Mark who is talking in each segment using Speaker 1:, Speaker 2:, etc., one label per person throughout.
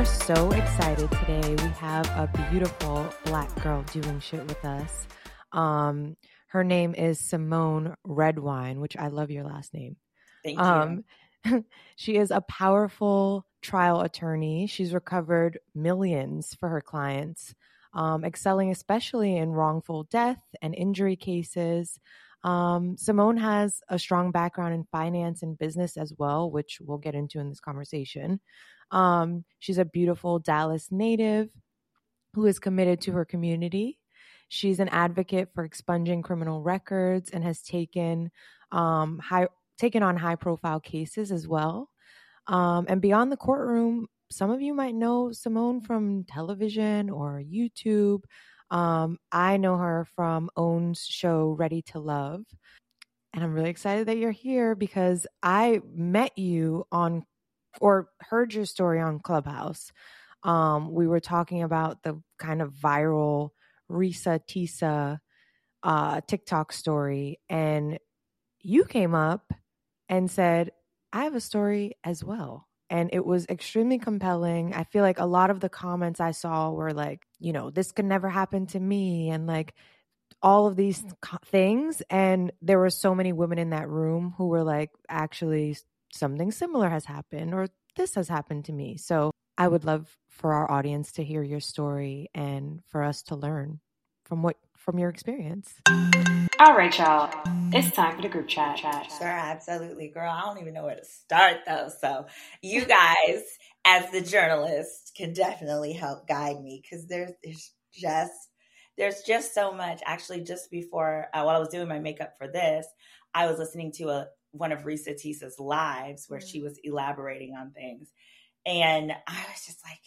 Speaker 1: Are so excited today. We have a beautiful black girl doing shit with us. Um, her name is Symone Redwine, which I love your last name.
Speaker 2: Thank you.
Speaker 1: Um, she is a powerful trial attorney. She's recovered millions for her clients, um, excelling especially in wrongful death and injury cases. Um, Symone has a strong background in finance and business as well, which we'll get into in this conversation. Um, she's a beautiful Dallas native who is committed to her community. She's an advocate for expunging criminal records and has taken um, high taken on high profile cases as well. Um, and beyond the courtroom, some of you might know Symone from television or YouTube. Um, I know her from OWN's show Ready to Love. And I'm really excited that you're here because I met you on or heard your story on Clubhouse. Um, we were talking about the kind of viral Reesa Teesa uh, TikTok story, and you came up and said, I have a story as well. And it was extremely compelling. I feel like a lot of the comments I saw were like, you know, this could never happen to me. And like all of these things. And there were so many women in that room who were like, actually, something similar has happened or this has happened to me. So I would love for our audience to hear your story and for us to learn from what from your experience.
Speaker 3: All right, y'all. It's time for the group chat. chat.
Speaker 2: Sure, absolutely, girl. I don't even know where to start though. So, you guys, as the journalist, can definitely help guide me because there's, there's just there's just so much. Actually, just before uh, while I was doing my makeup for this, I was listening to a one of Reesa Teesa's lives where she was elaborating on things, and I was just like,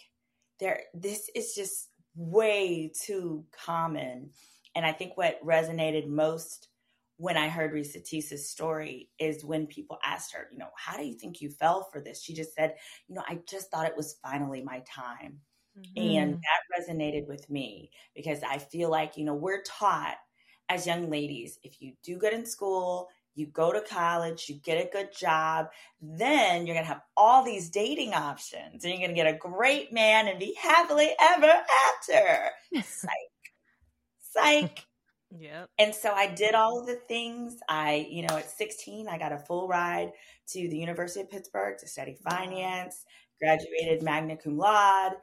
Speaker 2: there. This is just way too common. And I think what resonated most when I heard Reesa Teesa's story is when people asked her, you know, how do you think you fell for this? She just said, you know, I just thought it was finally my time.
Speaker 1: Mm-hmm.
Speaker 2: And that resonated with me because I feel like, you know, we're taught as young ladies, if you do good in school, you go to college, you get a good job, then you're going to have all these dating options and you're going to get a great man and be happily ever after. Psych. Psych.
Speaker 4: Yep.
Speaker 2: And so I did all of the things. I, you know, at 16, I got a full ride to the University of Pittsburgh to study finance, graduated magna cum laude,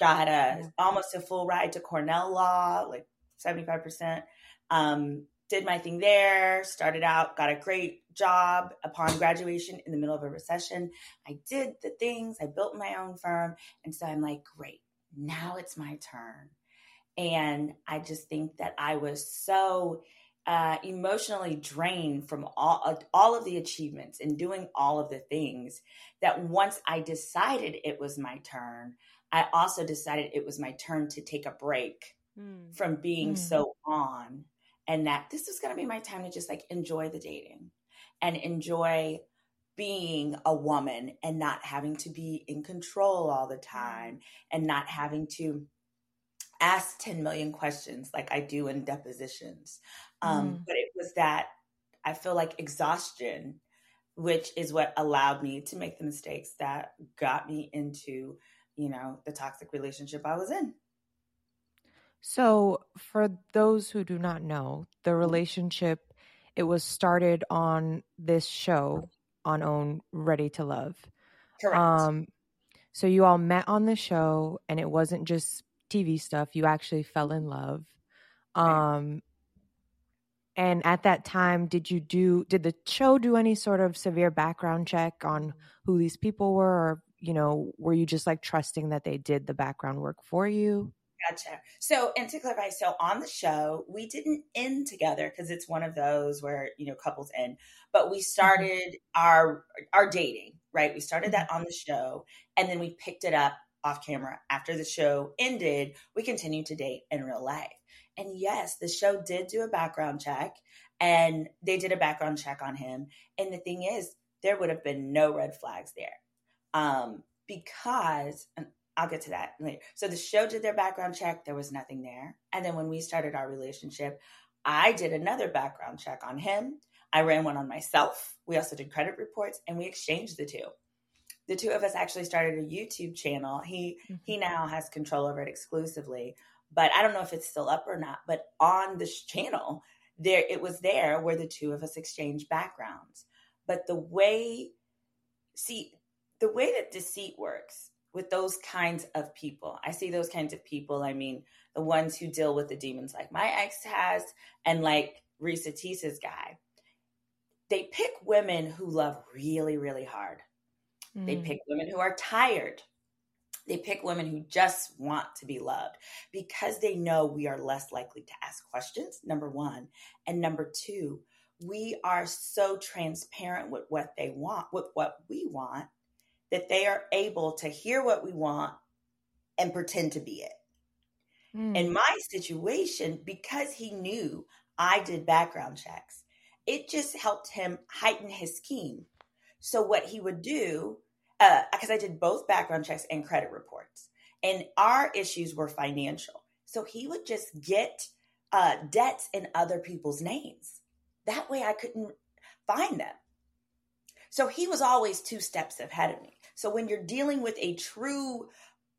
Speaker 2: got a almost a full ride to Cornell Law, like 75%. Um, did my thing there, started out, got a great job upon graduation in the middle of a recession. I did the things, I built my own firm. And so I'm like, great, now it's my turn. And I just think that I was so uh, emotionally drained from all, all of the achievements and doing all of the things that once I decided it was my turn, I also decided it was my turn to take a break
Speaker 4: Mm.
Speaker 2: from being
Speaker 1: Mm.
Speaker 2: so on and that this is going to be my time to just like enjoy the dating and enjoy being a woman and not having to be in control all the time and not having to ask 10 million questions like I do in depositions. Um,
Speaker 1: Mm.
Speaker 2: But it was that I feel like exhaustion, which is what allowed me to make the mistakes that got me into, you know, the toxic relationship I was in.
Speaker 1: So, for those who do not know, the relationship it was started on this show on own Ready to Love.
Speaker 2: Correct.
Speaker 1: Um so you all met on the show and it wasn't just TV stuff, you actually fell in love. Um and at that time did you do did the show do any sort of severe background check on who these people were or you know, were you just like trusting that they did the background work for you?
Speaker 2: Gotcha. So, and to clarify, so on the show, we didn't end together because it's one of those where you know couples end, but we started our our dating. right? We started that on the show and then we picked it up off camera. After the show ended, we continued to date in real life. And yes, the show did do a background check and they did a background check on him. And the thing is, there would have been no red flags there. Um, because, and I'll get to that later. So the show did their background check, there was nothing there. And then when we started our relationship, I did another background check on him. I ran one on myself. We also did credit reports and we exchanged the two. The two of us actually started a YouTube channel. He mm-hmm. he now has control over it exclusively, but I don't know if it's still up or not. But on this channel, there it was there where the two of us exchanged backgrounds. But the way see the way that deceit works with those kinds of people. I see those kinds of people. I mean, the ones who deal with the demons like my ex has and like Reesa Teesa's guy. They pick women who love really, really hard. Mm. They pick women who are tired. They pick women who just want to be loved because they know we are less likely to ask questions, number one. And number two, we are so transparent with what they want, with what we want, that they are able to hear what we want and pretend to be it. Mm. In my situation, because he knew I did background checks, it just helped him heighten his scheme. So, what he would do, because uh, I did both background checks and credit reports, and our issues were financial. So, he would just get uh, debts in other people's names. That way, I couldn't find them. So, he was always two steps ahead of me. So when you're dealing with a true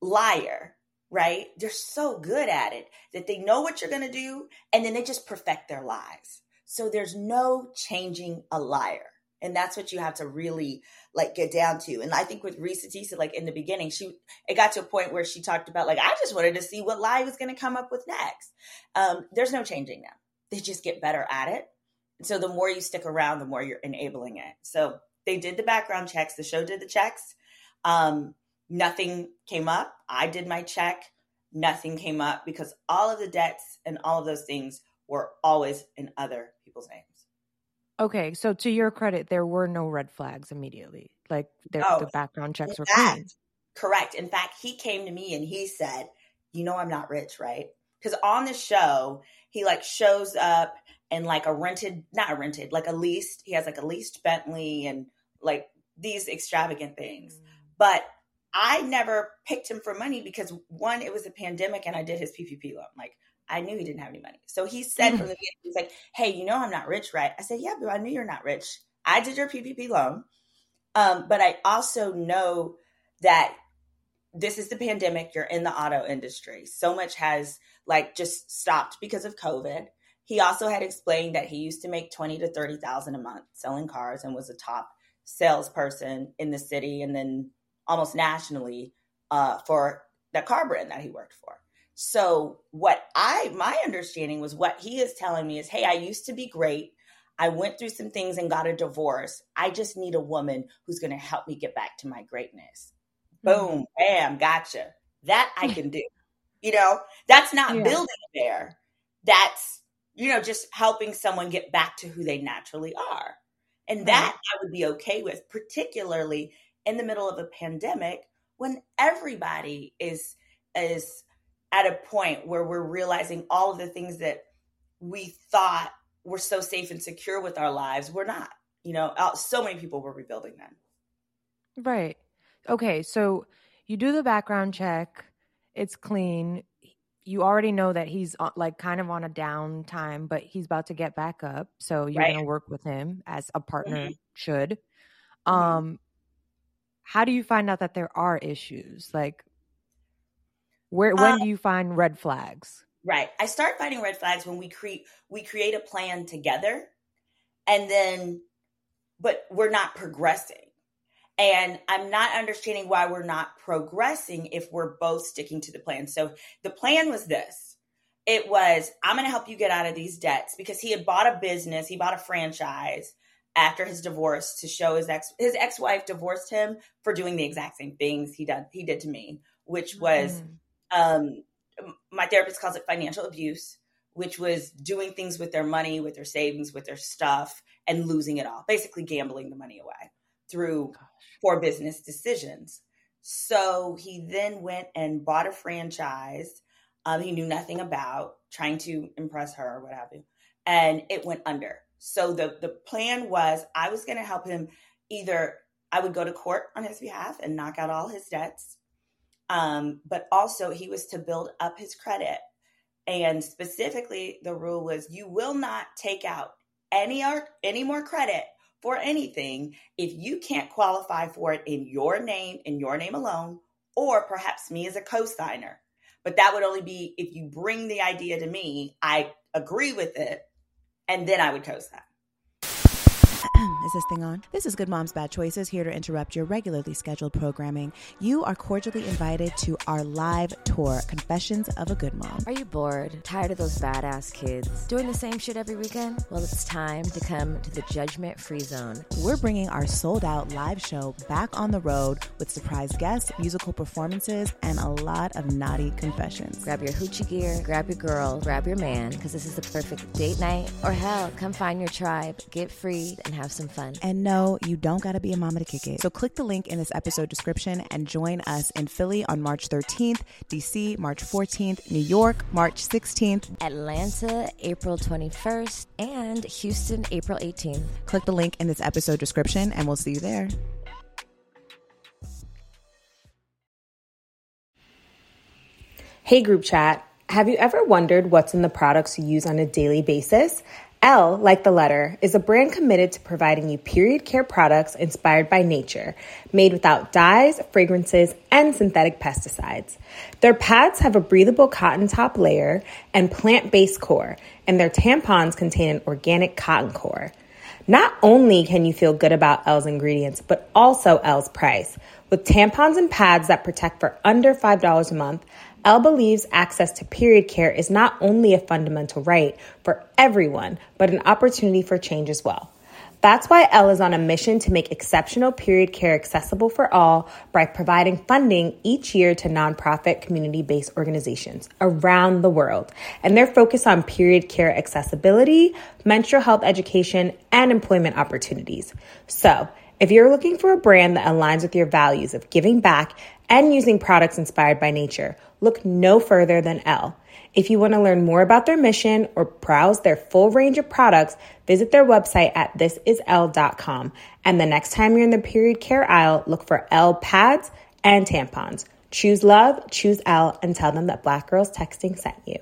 Speaker 2: liar, right? They're so good at it that they know what you're going to do and then they just perfect their lies. So there's no changing a liar. And that's what you have to really like get down to. And I think with Reesa Teesa, like in the beginning, she it got to a point where she talked about like I just wanted to see what lie was going to come up with next. Um, there's no changing them. They just get better at it. So the more you stick around, the more you're enabling it. So they did the background checks. The show did the checks. Um, nothing came up. I did my check. Nothing came up because all of the debts and all of those things were always in other people's names.
Speaker 1: Okay, so to your credit, there were no red flags immediately. Like oh, the background checks were fact, clean.
Speaker 2: Correct. In fact, he came to me and he said, "You know, I'm not rich, right?" Because on the show, he like shows up and like a rented, not a rented, like a leased. He has like a leased Bentley and like these extravagant things. Mm. But I never picked him for money because one, it was a pandemic and I did his PPP loan. Like I knew he didn't have any money. So he said from the beginning, he's like, Hey, you know, I'm not rich, right? I said, Yeah, but I knew you're not rich. I did your PPP loan. Um, but I also know that this is the pandemic. You're in the auto industry. So much has like just stopped because of COVID. He also had explained that he used to make 20 to 30,000 a month selling cars and was a top salesperson in the city. And then almost nationally uh, for the car brand that he worked for. So what I my understanding was what he is telling me is, hey, I used to be great. I went through some things and got a divorce. I just need a woman who's going to help me get back to my greatness. Mm-hmm. Boom, bam, gotcha. That I can do. You know, that's not yeah. building there. That's, you know, just helping someone get back to who they naturally are. And that I would be okay with, particularly in the middle of a pandemic when everybody is is at a point where we're realizing all of the things that we thought were so safe and secure with our lives we're not you know uh, so many people were rebuilding them
Speaker 1: right. Okay so you do the background check it's clean you already know that he's like kind of on a down time but he's about to get back up so you're right. going to work with him as a partner mm-hmm. should mm-hmm. um how do you find out that there are issues? Like, where when um, do you find red flags?
Speaker 2: Right. I start finding red flags when we create we create a plan together, and then, but we're not progressing. And I'm not understanding why we're not progressing if we're both sticking to the plan. So the plan was this it was I'm going to help you get out of these debts because he had bought a business, he bought a franchise, after his divorce to show his ex his ex-wife divorced him for doing the exact same things he did he did to me which was mm. um my therapist calls it financial abuse which was doing things with their money with their savings with their stuff and losing it all basically gambling the money away through poor business decisions. So he then went and bought a franchise um, he knew nothing about, trying to impress her or what have you. And it went under. So the, the plan was I was going to help him either I would go to court on his behalf and knock out all his debts. Um, but also he was to build up his credit. And specifically the rule was you will not take out any art, any more credit for anything if you can't qualify for it in your name, in your name alone, or perhaps me as a co-signer. But that would only be if you bring the idea to me, I agree with it, and then I would co-sign.
Speaker 5: Is this thing on? This is Good Moms Bad Choices here to interrupt your regularly scheduled programming. You are cordially invited to our live tour, Confessions of a Good Mom.
Speaker 6: Are you bored? Tired of those badass kids? Doing the same shit every weekend? Well, it's time to come to the judgment free zone.
Speaker 5: We're bringing our sold out live show back on the road with surprise guests, musical performances, and a lot of naughty confessions.
Speaker 6: Grab your hoochie gear, grab your girl, grab your man, because this is the perfect date night. Or hell, come find your tribe, get free, and have some fun.
Speaker 5: And no, you don't got to be a mama to kick it. So click the link in this episode description and join us in Philly on March 13th, DC March 14th, New York March 16th,
Speaker 6: Atlanta April 21st, and Houston April 18th.
Speaker 5: Click the link in this episode description and we'll see you there.
Speaker 7: Hey, group chat. Have you ever wondered what's in the products you use on a daily basis? Elle, like the letter, is a brand committed to providing you period care products inspired by nature, made without dyes, fragrances, and synthetic pesticides. Their pads have a breathable cotton top layer and plant based core, and their tampons contain an organic cotton core. Not only can you feel good about L's ingredients, but also L's price. With tampons and pads that protect for under $5 a month, Elle believes access to period care is not only a fundamental right for everyone, but an opportunity for change as well. That's why Elle is on a mission to make exceptional period care accessible for all by providing funding each year to nonprofit community based organizations around the world. And they're focused on period care accessibility, menstrual health education, and employment opportunities. So, if you're looking for a brand that aligns with your values of giving back and using products inspired by nature, look no further than Elle. If you want to learn more about their mission or browse their full range of products, visit their website at thisisl.com. And the next time you're in the period care aisle, look for L pads and tampons. Choose love, choose L, and tell them that Black Girls Texting sent you.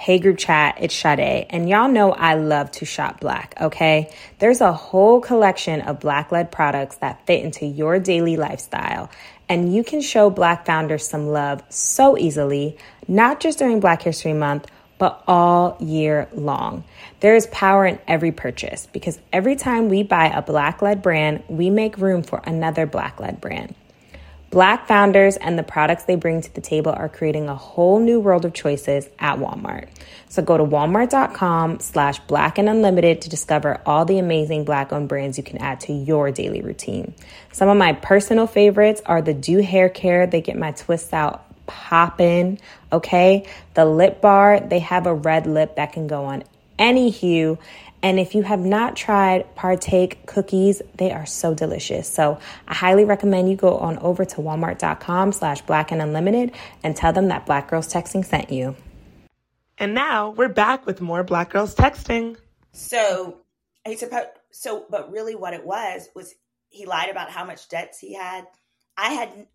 Speaker 7: Hey group chat, it's Sade, and y'all know I love to shop black, okay? There's a whole collection of black led products that fit into your daily lifestyle, and you can show black founders some love so easily, not just during Black History Month, but all year long. There is power in every purchase because every time we buy a black led brand, we make room for another black led brand. Black founders and the products they bring to the table are creating a whole new world of choices at Walmart. So go to walmart.com slash black and unlimited to discover all the amazing black owned brands you can add to your daily routine. Some of my personal favorites are the Doux Hair Care. They get my twists out popping. Okay. The lip bar, they have a red lip that can go on any hue and if you have not tried Partake cookies, they are so delicious. So I highly recommend you go on over to walmart.com slash black and unlimited and tell them that Black Girls Texting sent you.
Speaker 8: And now we're back with more Black Girls Texting.
Speaker 2: So he supposed so but really what it was was he lied about how much debts he had. I had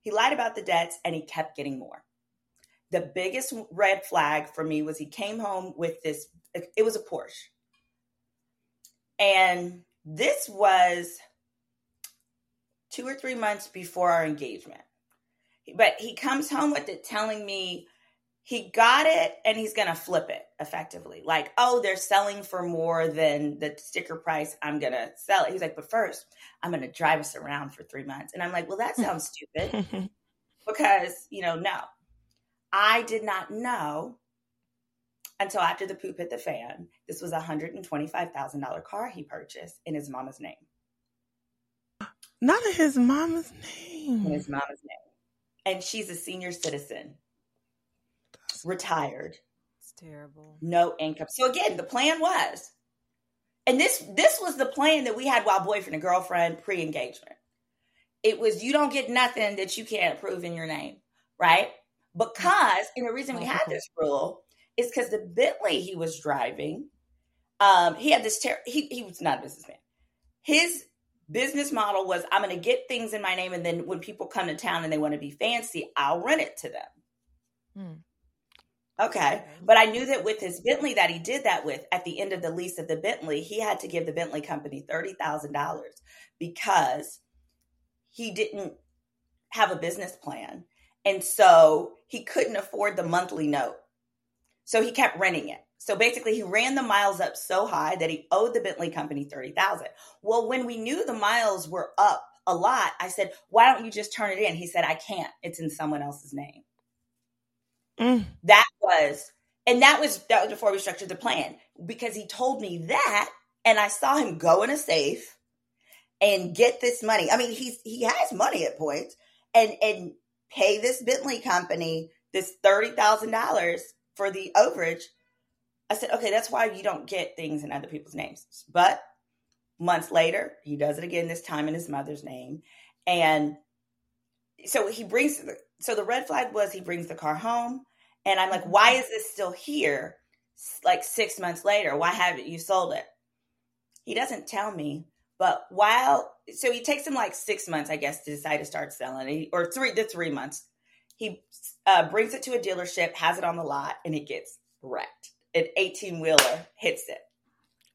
Speaker 2: he lied about the debts and he kept getting more. The biggest red flag for me was he came home with this it was a Porsche and this was two or three months before our engagement. But he comes home with it telling me he got it and he's going to flip it effectively. Like, oh, they're selling for more than the sticker price. I'm going to sell it. He's like, but first, I'm going to drive us around for three months. And I'm like, well, that sounds stupid because, you know, no. I did not know until after the poop hit the fan. This was a $125,000 car he purchased in his mama's name.
Speaker 8: Not in his mama's name.
Speaker 2: In his mama's name. And she's a senior citizen, retired.
Speaker 1: It's terrible.
Speaker 2: No income. So again, the plan was and this this was the plan that we had while boyfriend and girlfriend pre-engagement. It was you don't get nothing that you can't approve in your name, right? Because and the reason we had this rule is because the Bentley he was driving, um, he had this ter- he he was not a businessman. His business model was I'm going to get things in my name, and then when people come to town and they want to be fancy, I'll rent it to them. Hmm. Okay. But I knew that with his Bentley that he did that with, at the end of the lease of the Bentley, he had to give the Bentley company $30,000 because he didn't have a business plan. And so he couldn't afford the monthly note. So he kept renting it. So basically he ran the miles up so high that he owed the Bentley company 30,000. Well, when we knew the miles were up a lot, I said, "Why don't you just turn it in?" He said, "I can't. It's in someone else's name." Mm. That was, and that was that was before we structured the plan because he told me that, and I saw him go in a safe and get this money. I mean, he's he has money at points, and and pay this Bentley company this thirty thousand dollars for the overage. I said, okay, that's why you don't get things in other people's names. But months later, he does it again. This time in his mother's name, and so he brings. So the red flag was he brings the car home. And I'm like, why is this still here? Like six months later, why haven't you sold it? He doesn't tell me. But while, so he takes him like six months, I guess, to decide to start selling it, or three, the three months. He uh, brings it to a dealership, has it on the lot, and it gets wrecked. An 18 wheeler hits it.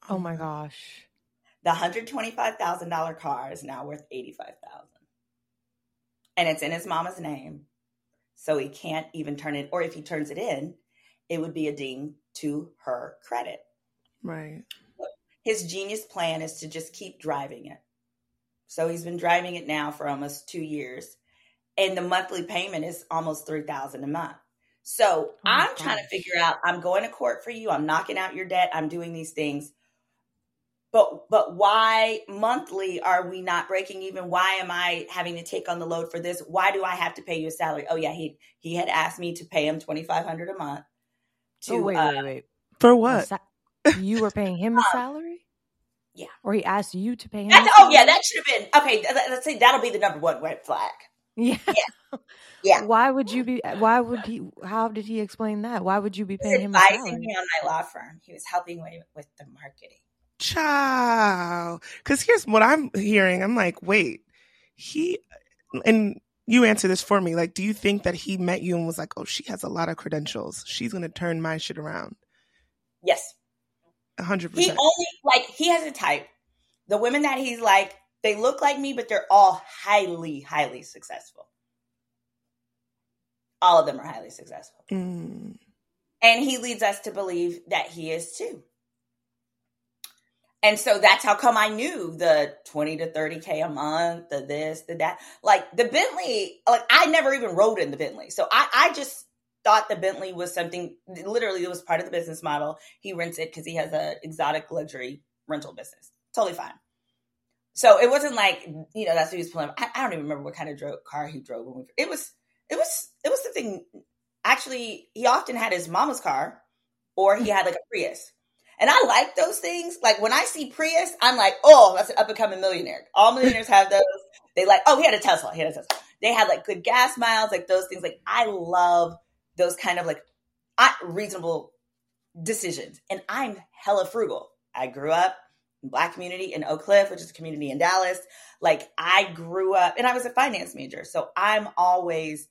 Speaker 1: Oh my gosh.
Speaker 2: The $125,000 car is now worth 85000 And it's in his mama's name. So he can't even turn it, or if he turns it in, it would be a ding to her credit.
Speaker 8: Right.
Speaker 2: His genius plan is to just keep driving it. So he's been driving it now for almost two years, and the monthly payment is almost three thousand a month. So oh I'm gosh. trying to figure out. I'm going to court for you. I'm knocking out your debt. I'm doing these things but but why monthly are we not breaking even why am i having to take on the load for this why do i have to pay you a salary oh yeah he he had asked me to pay him 2500 a month
Speaker 1: to oh, wait,
Speaker 2: uh,
Speaker 1: wait wait
Speaker 8: for what
Speaker 1: you were paying him a salary
Speaker 2: yeah
Speaker 1: or he asked you to pay him
Speaker 2: oh yeah that should have been okay let's say that'll be the number one red flag
Speaker 1: yeah yeah yeah why would you be why would he how did he explain that why would you be paying him
Speaker 2: advising me on my law firm he was helping me with the marketing
Speaker 8: Ciao. Because here's what I'm hearing. I'm like, wait, he, and you answer this for me. Like, do you think that he met you and was like, oh, she has a lot of credentials. She's going to turn my shit around?
Speaker 2: Yes.
Speaker 8: 100%.
Speaker 2: He only, like, he has a type. The women that he's like, they look like me, but they're all highly, highly successful. All of them are highly successful. Mm. And he leads us to believe that he is too. And so that's how come I knew the 20 to 30K a month, the this, the that. Like the Bentley, like I never even rode in the Bentley. So I, I just thought the Bentley was something, literally, it was part of the business model. He rents it because he has a exotic luxury rental business. Totally fine. So it wasn't like, you know, that's what he was pulling. I, I don't even remember what kind of drove, car he drove. When we, it was, it was, it was something, actually, he often had his mama's car or he had like a Prius. And I like those things. Like when I see Prius, I'm like, oh, that's an up and coming millionaire. All millionaires have those. They like, oh, he had a Tesla. He had a Tesla. They had like good gas miles, like those things. Like I love those kind of like reasonable decisions. And I'm hella frugal. I grew up black community in Oak Cliff, which is a community in Dallas. Like I grew up and I was a finance major. So I'm always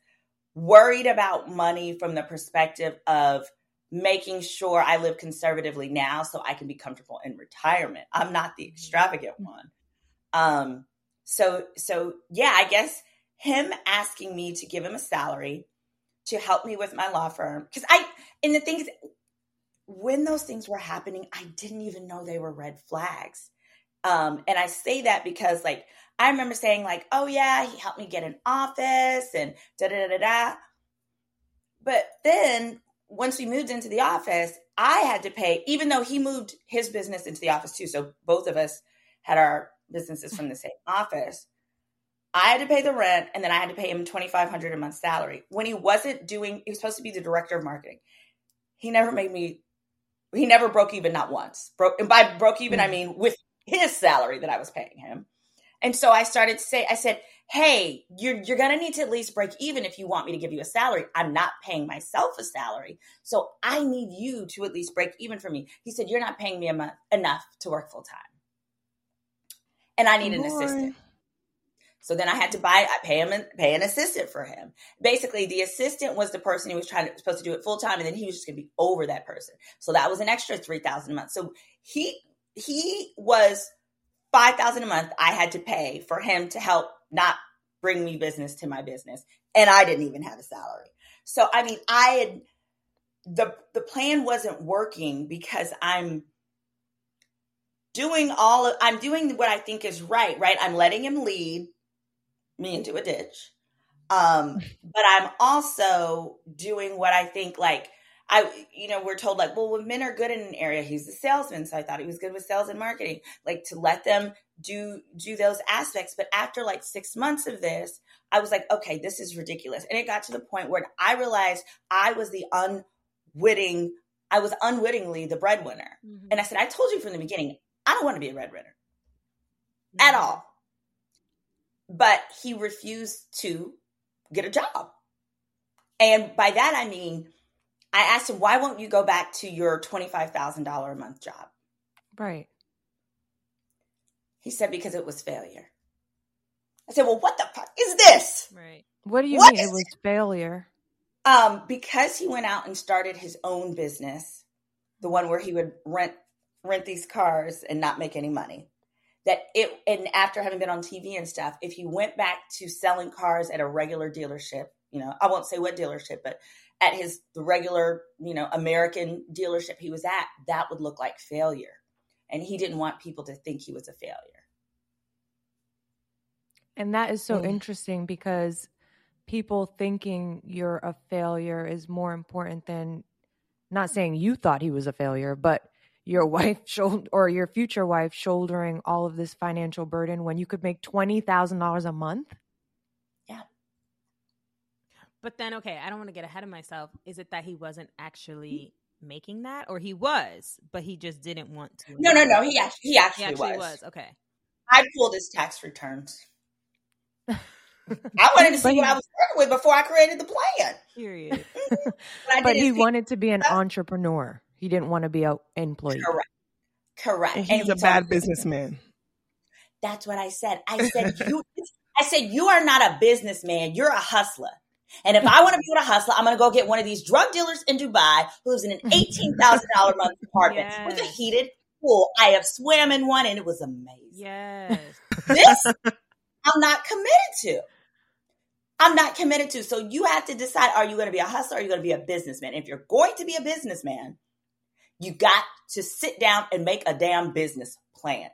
Speaker 2: worried about money from the perspective of making sure I live conservatively now so I can be comfortable in retirement. I'm not the extravagant mm-hmm. one. Um so so yeah, I guess him asking me to give him a salary to help me with my law firm cuz I and the thing is when those things were happening, I didn't even know they were red flags. Um and I say that because like I remember saying like, "Oh yeah, he helped me get an office and da da da da." But then once we moved into the office, I had to pay, even though he moved his business into the office too. So both of us had our businesses from the same office. I had to pay the rent and then I had to pay him 2500 a month salary. When he wasn't doing, he was supposed to be the director of marketing. He never made me he never broke even, not once. Broke, and by broke even, I mm. mean with his salary that I was paying him. And so I started to say, I said, hey, you're, you're going to need to at least break even if you want me to give you a salary. I'm not paying myself a salary. So I need you to at least break even for me. He said, you're not paying me month, enough to work full time. And I need an assistant. So then I had to buy, I pay him, an, pay an assistant for him. Basically, the assistant was the person who was trying to supposed to do it full time, and then he was just going to be over that person. So that was an extra three thousand a month. So he he was five thousand a month. I had to pay for him to help not bring me business to my business, and I didn't even have a salary. So I mean, I had the the plan wasn't working because I'm doing all of, I'm doing what I think is right, right? I'm letting him lead me into a ditch. Um, but I'm also doing what I think like I you know, we're told like, well, when men are good in an area, he's a salesman. So I thought he was good with sales and marketing, like to let them do do those aspects. But after like six months of this, I was like, okay, this is ridiculous. And it got to the point where I realized I was the unwitting, I was unwittingly the breadwinner.
Speaker 9: Mhm.
Speaker 2: And I said, I told you from the beginning, I don't want to be a breadwinner at all. But he refused to get a job. And by that, I mean, I asked him, why won't you go back to your $25,000 a month job?
Speaker 1: Right.
Speaker 2: He said, because it was failure. I said, well, what the fuck is this?
Speaker 9: Right.
Speaker 1: What do you
Speaker 2: What
Speaker 1: mean it was failure?
Speaker 2: Um, because he went out and started his own business, the one where he would rent rent these cars and not make any money. That it and after having been on TV and stuff, if he went back to selling cars at a regular dealership, you know, I won't say what dealership, but at his the regular, you know, American dealership he was at, that would look like failure. And he didn't want people to think he was a failure.
Speaker 1: And that is so
Speaker 2: Mm.
Speaker 1: interesting because people thinking you're a failure is more important than not saying you thought he was a failure, but your wife shoulder or your future wife shouldering all of this financial burden when you could make twenty thousand dollars a month. Yeah.
Speaker 9: But then, okay, I don't want to get ahead of myself. Is it that he wasn't actually hmm. making that, or he was, but he just didn't want to?
Speaker 2: No, no, no. He actually he
Speaker 9: He
Speaker 2: actually,
Speaker 9: actually
Speaker 2: was.
Speaker 9: was. Okay.
Speaker 2: I pulled his tax returns. I wanted to see
Speaker 1: he-
Speaker 2: what I was working with before I created the plan.
Speaker 9: Period.
Speaker 2: But,
Speaker 1: But he
Speaker 2: see-
Speaker 1: wanted to be an entrepreneur. He didn't want to be an employee.
Speaker 2: correct, correct.
Speaker 8: And
Speaker 2: And
Speaker 8: he's
Speaker 2: he
Speaker 8: a bad
Speaker 2: me-
Speaker 8: businessman.
Speaker 2: That's what I said. I said you. I said you are not a businessman. You're a hustler. And if I want to be with a hustler, I'm going to go get one of these drug dealers in Dubai who lives in an eighteen thousand dollar month apartment with a heated pool. I have swam in one, and it was amazing.
Speaker 9: Yes.
Speaker 2: This I'm not committed to. I'm not committed to. So you have to decide: Are you going to be a hustler? Or are you going to be a businessman? If you're going to be a businessman, you got to sit down and make a damn business plan.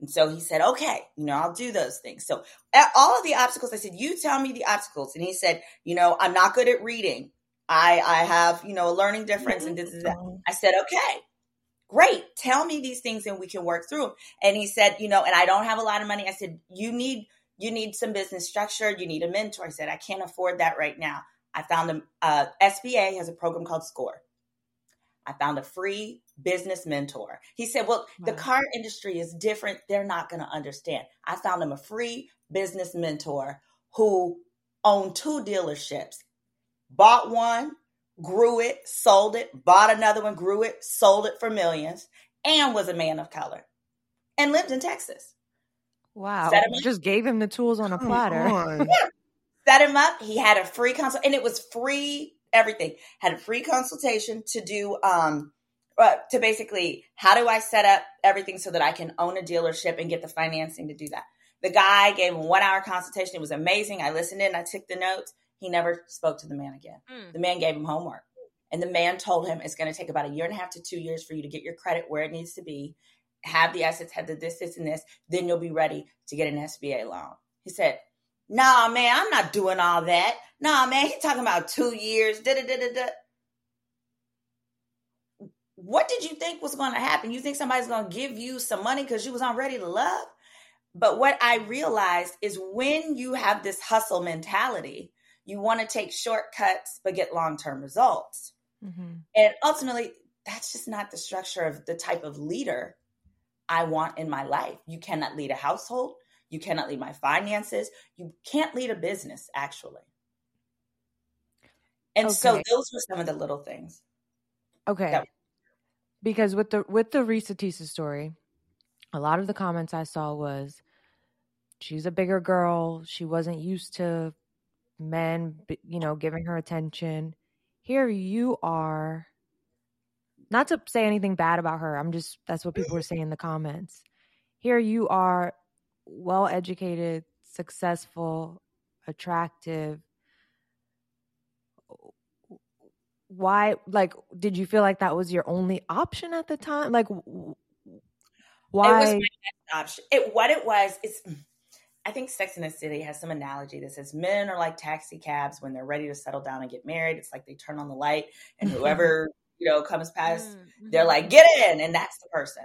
Speaker 2: And so he said, okay, you know, I'll do those things. So at all of the obstacles, I said, you tell me the obstacles. And he said, you know, I'm not good at reading. I, I have, you know, a learning difference and this is that. I said, okay, great. Tell me these things and we can work through them. And he said, you know, and I don't have a lot of money. I said, you need, you need some business structure. You need a mentor. I said, I can't afford that right now. I found a, uh, SBA has a program called SCORE. I found a free business mentor. He said, Well, the car industry is different. They're not going to understand. I found him a free business mentor who owned two dealerships, bought one, grew it, sold it, bought another one, grew it, sold it for millions, and was a man of color and lived in Texas.
Speaker 1: Wow.
Speaker 2: Set him up.
Speaker 1: Just gave him the tools on a
Speaker 8: Come
Speaker 1: platter.
Speaker 8: on.
Speaker 2: set him up. He had a free consult, and it was free everything. Had a free consultation to do um uh, to basically how do I set up everything so that I can own a dealership and get the financing to do that. The guy gave him one hour consultation. It was amazing. I listened in. I took the notes. He never spoke to the man again.
Speaker 9: Mm.
Speaker 2: The man gave him homework. And the man told him it's going to take about a year and a half to two years for you to get your credit where it needs to be, have the assets, have the this, this, and this. Then you'll be ready to get an SBA loan. He said, Nah, man, I'm not doing all that. Nah, man, he talking about two years. Da, da, da, da, da. What did you think was going to happen? You think somebody's going to give you some money because you was on ready to love? But what I realized is when you have this hustle mentality, you want to take shortcuts but get long term results.
Speaker 1: hmm
Speaker 2: And ultimately, that's just not the structure of the type of leader I want in my life. You cannot lead a household. You cannot lead my finances. You can't lead a business, actually. And okay. so those were some of the little things.
Speaker 1: Okay. That- because with the with the Reesa Teesa story, a lot of the comments I saw was she's a bigger girl. She wasn't used to men, you know, giving her attention. Here you are. Not to say anything bad about her. I'm just that's what people were saying in the comments. Here you are, well educated, successful, attractive. Why like did you feel like that was your only option at the time? Like why?
Speaker 2: It was my option. It what it was is I think Sex in the City has some analogy that says men are like taxi cabs when they're ready to settle down and get married. It's like they turn on the light and whoever, you know, comes past, mm-hmm. they're like, get in. And that's the person.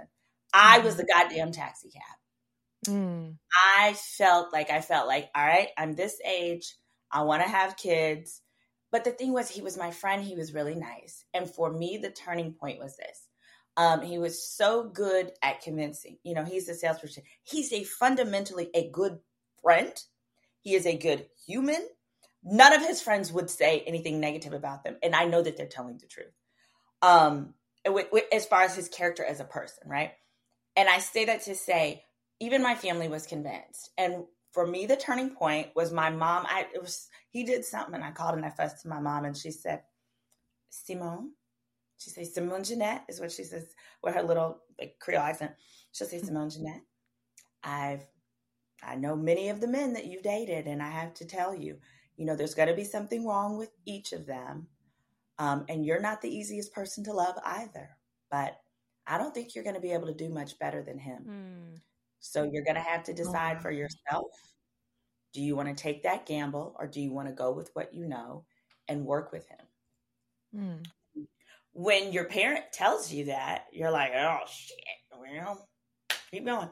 Speaker 2: I was the mm-hmm. goddamn taxi cab. Mm. I felt like I felt like, all right, I'm this age. I want to have kids. But the thing was, he was my friend. He was really nice. And for me, the turning point was this um, he was so good at convincing. You know, he's a salesperson. He's a fundamentally a good friend. He is a good human. None of his friends would say anything negative about them, and I know that they're telling the truth. Um, as far as his character as a person, right? And I say that to say, even my family was convinced. And for me, the turning point was my mom. I it was he did something, and I called and I fussed to my mom, and she said, "Symone, she says Symone Jeanette is what she says with her little like Creole accent. She'll say Symone Jeanette. I've I know many of the men that you've dated, and I have to tell you, you know, there's got to be something wrong with each of them. Um, and you're not the easiest person to love either. But I don't think you're going to be able to do much better than him. Mm. So you're going to have to decide oh. for yourself. Do you want to take that gamble or do you want to go with what you know and work with him? Mm when your parent tells you that, you're like, oh shit, well, keep going.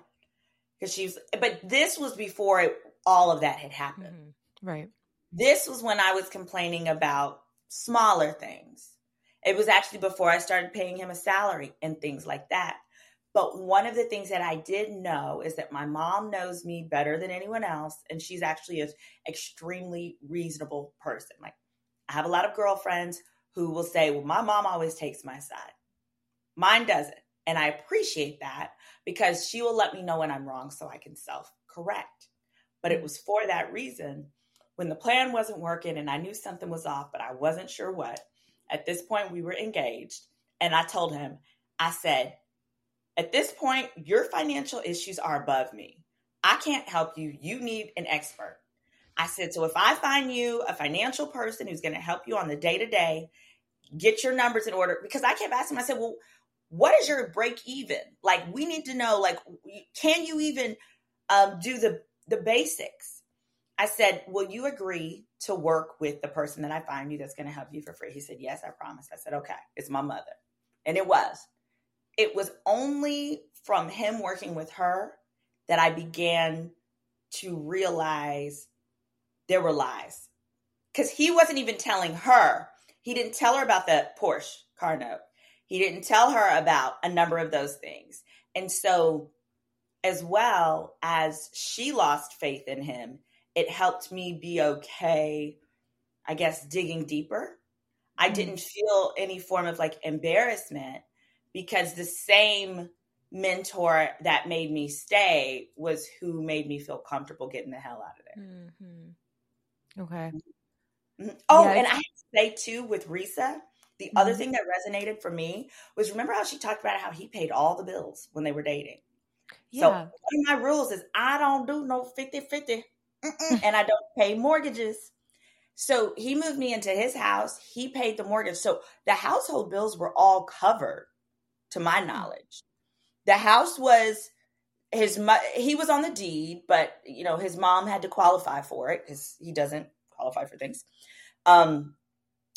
Speaker 2: Because she's, but this was before it, all of that had happened.
Speaker 1: Mm-hmm. Right.
Speaker 2: This was when I was complaining about smaller things. It was actually before I started paying him a salary and things like that. But one of the things that I did know is that my mom knows me better than anyone else. And she's actually an extremely reasonable person. Like, I have a lot of girlfriends who will say, Well, my mom always takes my side. Mine doesn't. And I appreciate that because she will let me know when I'm wrong so I can self correct. But it was for that reason when the plan wasn't working and I knew something was off, but I wasn't sure what. At this point, we were engaged. And I told him, I said, At this point, your financial issues are above me. I can't help you. You need an expert. I said, So if I find you a financial person who's going to help you on the day to day get your numbers in order because I kept asking I said, well, what is your break even? Like, we need to know, like, can you even um, do the, the basics? I said, will you agree to work with the person that I find you that's going to help you for free? He said, yes, I promise. I said, okay, it's my mother. And it was. It was only from him working with her that I began to realize there were lies. Because he wasn't even telling her he didn't tell her about the Porsche car note. He didn't tell her about a number of those things. And so, as well as she lost faith in him, it helped me be okay, I guess, digging deeper. I mm-hmm. didn't feel any form of like embarrassment because the same mentor that made me stay was who made me feel comfortable getting the hell out of there.
Speaker 1: Mm-hmm. Okay.
Speaker 2: Mm-hmm. Oh, yeah, and I say too with Reesa, the mm-hmm. other thing that resonated for me was remember how she talked about how he paid all the bills when they were dating. Yeah. So one of my rules is I don't do no 50-50 and I don't pay mortgages. So he moved me into his house. He paid the mortgage. So the household bills were all covered to my knowledge. The house was his he was on the deed, but you know his mom had to qualify for it because he doesn't qualify for things. Um,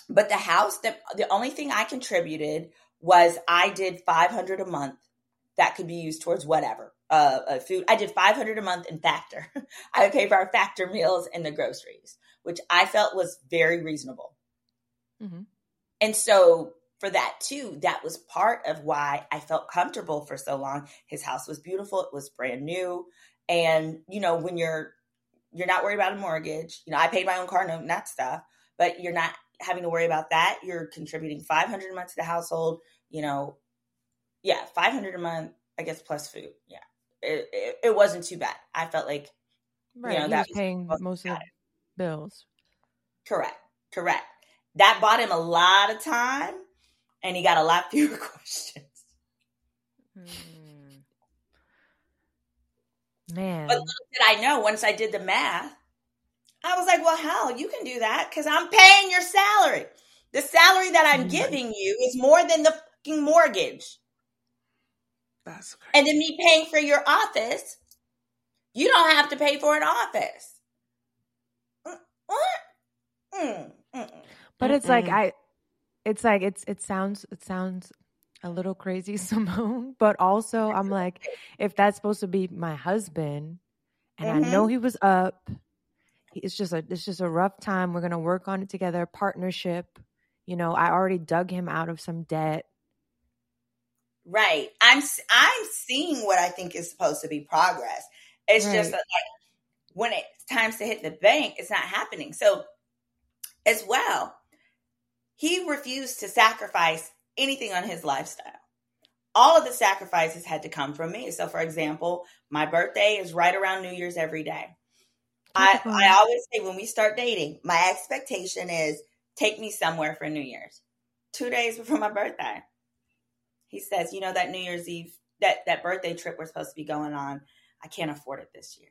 Speaker 2: but the house that the only thing I contributed was I did 500 a month that could be used towards whatever uh, uh food. I did 500 a month in factor. I would pay for our factor meals and the groceries, which I felt was very reasonable. Mm-hmm. And so for that too. That was part of why I felt comfortable for so long. His house was beautiful, it was brand new. And, you know, when you're you're not worried about a mortgage, you know, I paid my own car note and that stuff, but you're not having to worry about that. You're contributing 500 a month to the household, you know, yeah, 500 a month, I guess, plus food. Yeah. It, it, it wasn't too bad. I felt like,
Speaker 1: Right.
Speaker 2: you know,
Speaker 1: he
Speaker 2: that
Speaker 1: was paying most of the bills.
Speaker 2: Correct. Correct. That bought him a lot of time and he got a lot fewer questions.
Speaker 9: Hmm.
Speaker 1: Man.
Speaker 2: But little did I know once I did the math, I was like, well, hell, you can do that because I'm paying your salary. The salary that I'm
Speaker 8: Mhm.
Speaker 2: giving you is more than the fucking mortgage.
Speaker 8: That's crazy.
Speaker 2: And then me paying for your office, you don't have to pay for an office. Mm, What? Mm, mm, mm.
Speaker 1: But it's like I it's like it's it sounds it sounds a little crazy, Symone, but also I'm like, if that's supposed to be my husband and I know mm-hmm. he was up, it's just a it's just a rough time. We're gonna work on it together, partnership. You know, I already dug him out of some debt.
Speaker 2: Right. I'm I'm seeing what I think is supposed to be progress. It's just
Speaker 1: Right.
Speaker 2: that like when it's times to hit the bank, it's not happening. So as well, he refused to sacrifice anything on his lifestyle. All of the sacrifices had to come from me. So for example, my birthday is right around New Year's every day. I, I always say when we start dating, my expectation is take me somewhere for New Year's. Two days before my birthday. He says, you know, that New Year's Eve, that, that birthday trip we're supposed to be going on, I can't afford it this year.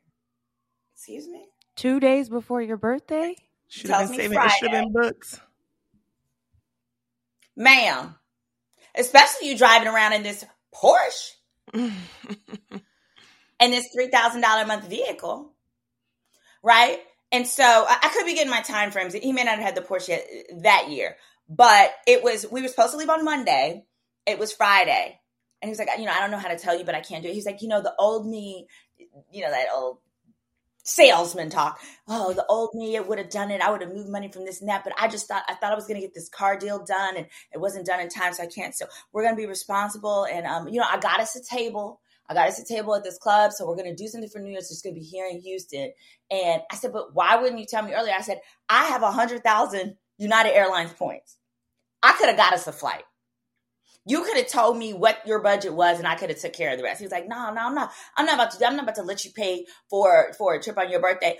Speaker 2: Excuse me?
Speaker 1: Two days before your birthday?
Speaker 8: Should have been saving. It should have been books.
Speaker 2: Ma'am, especially you driving around in this Porsche and this $3,000 a month vehicle, right? And so I, I could be getting my time frames. He may not have had the Porsche yet uh, that year, but it was, we were supposed to leave on Monday. It was Friday. And he was like, you know, I don't know how to tell you, but I can't do it. He's like, you know, the old me, you know, that old salesman talk. Oh, the old me, it would have done it. I would have moved money from this and that, but I just thought I thought I was going to get this car deal done, and it wasn't done in time, so I can't. So we're going to be responsible, and um, you know, I got us a table. I got us a table at this club, so we're going to do something for New Year's. It's going to be here in Houston. And I said, but why wouldn't you tell me earlier? I said, I have a hundred thousand United Airlines points. I could have got us a flight. You could have told me what your budget was, and I could have took care of the rest. He was like, "No, no, I'm not. I'm not about to. I'm not about to let you pay for for a trip on your birthday."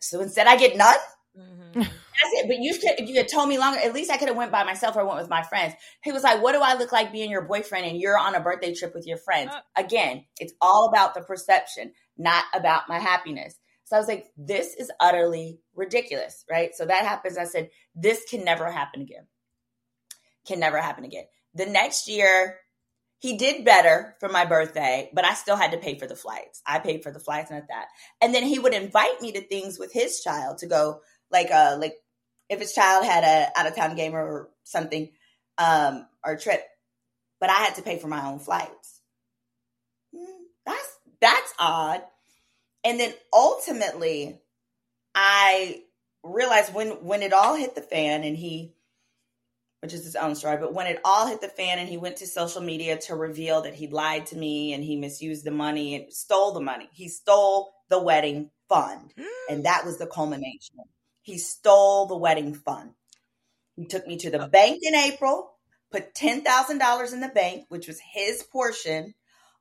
Speaker 2: So instead, I get none.
Speaker 9: Mhm.
Speaker 2: That's it. But you could, if you had told me longer, at least I could have went by myself or went with my friends. He was like, "What do I look like being your boyfriend and you're on a birthday trip with your friends?"
Speaker 9: Uh.
Speaker 2: Again, it's all about the perception, not about my happiness. So I was like, "This is utterly ridiculous," right? So that happens. I said, "This can never happen again. Can never happen again." The next year, he did better for my birthday, but I still had to pay for the flights. I paid for the flights and that. And then he would invite me to things with his child to go, like uh like if his child had a out of town game or something, um, or trip. But I had to pay for my own flights. Hmm, That's that's odd. And then ultimately, I realized when when it all hit the fan and he which is his own story. But when it all hit the fan and he went to social media to reveal that he lied to me and he misused the money and stole the money, he stole the wedding fund. Mm. And that was the culmination. He stole the wedding fund. He took me to the bank in April, put $10,000 in the bank, which was his portion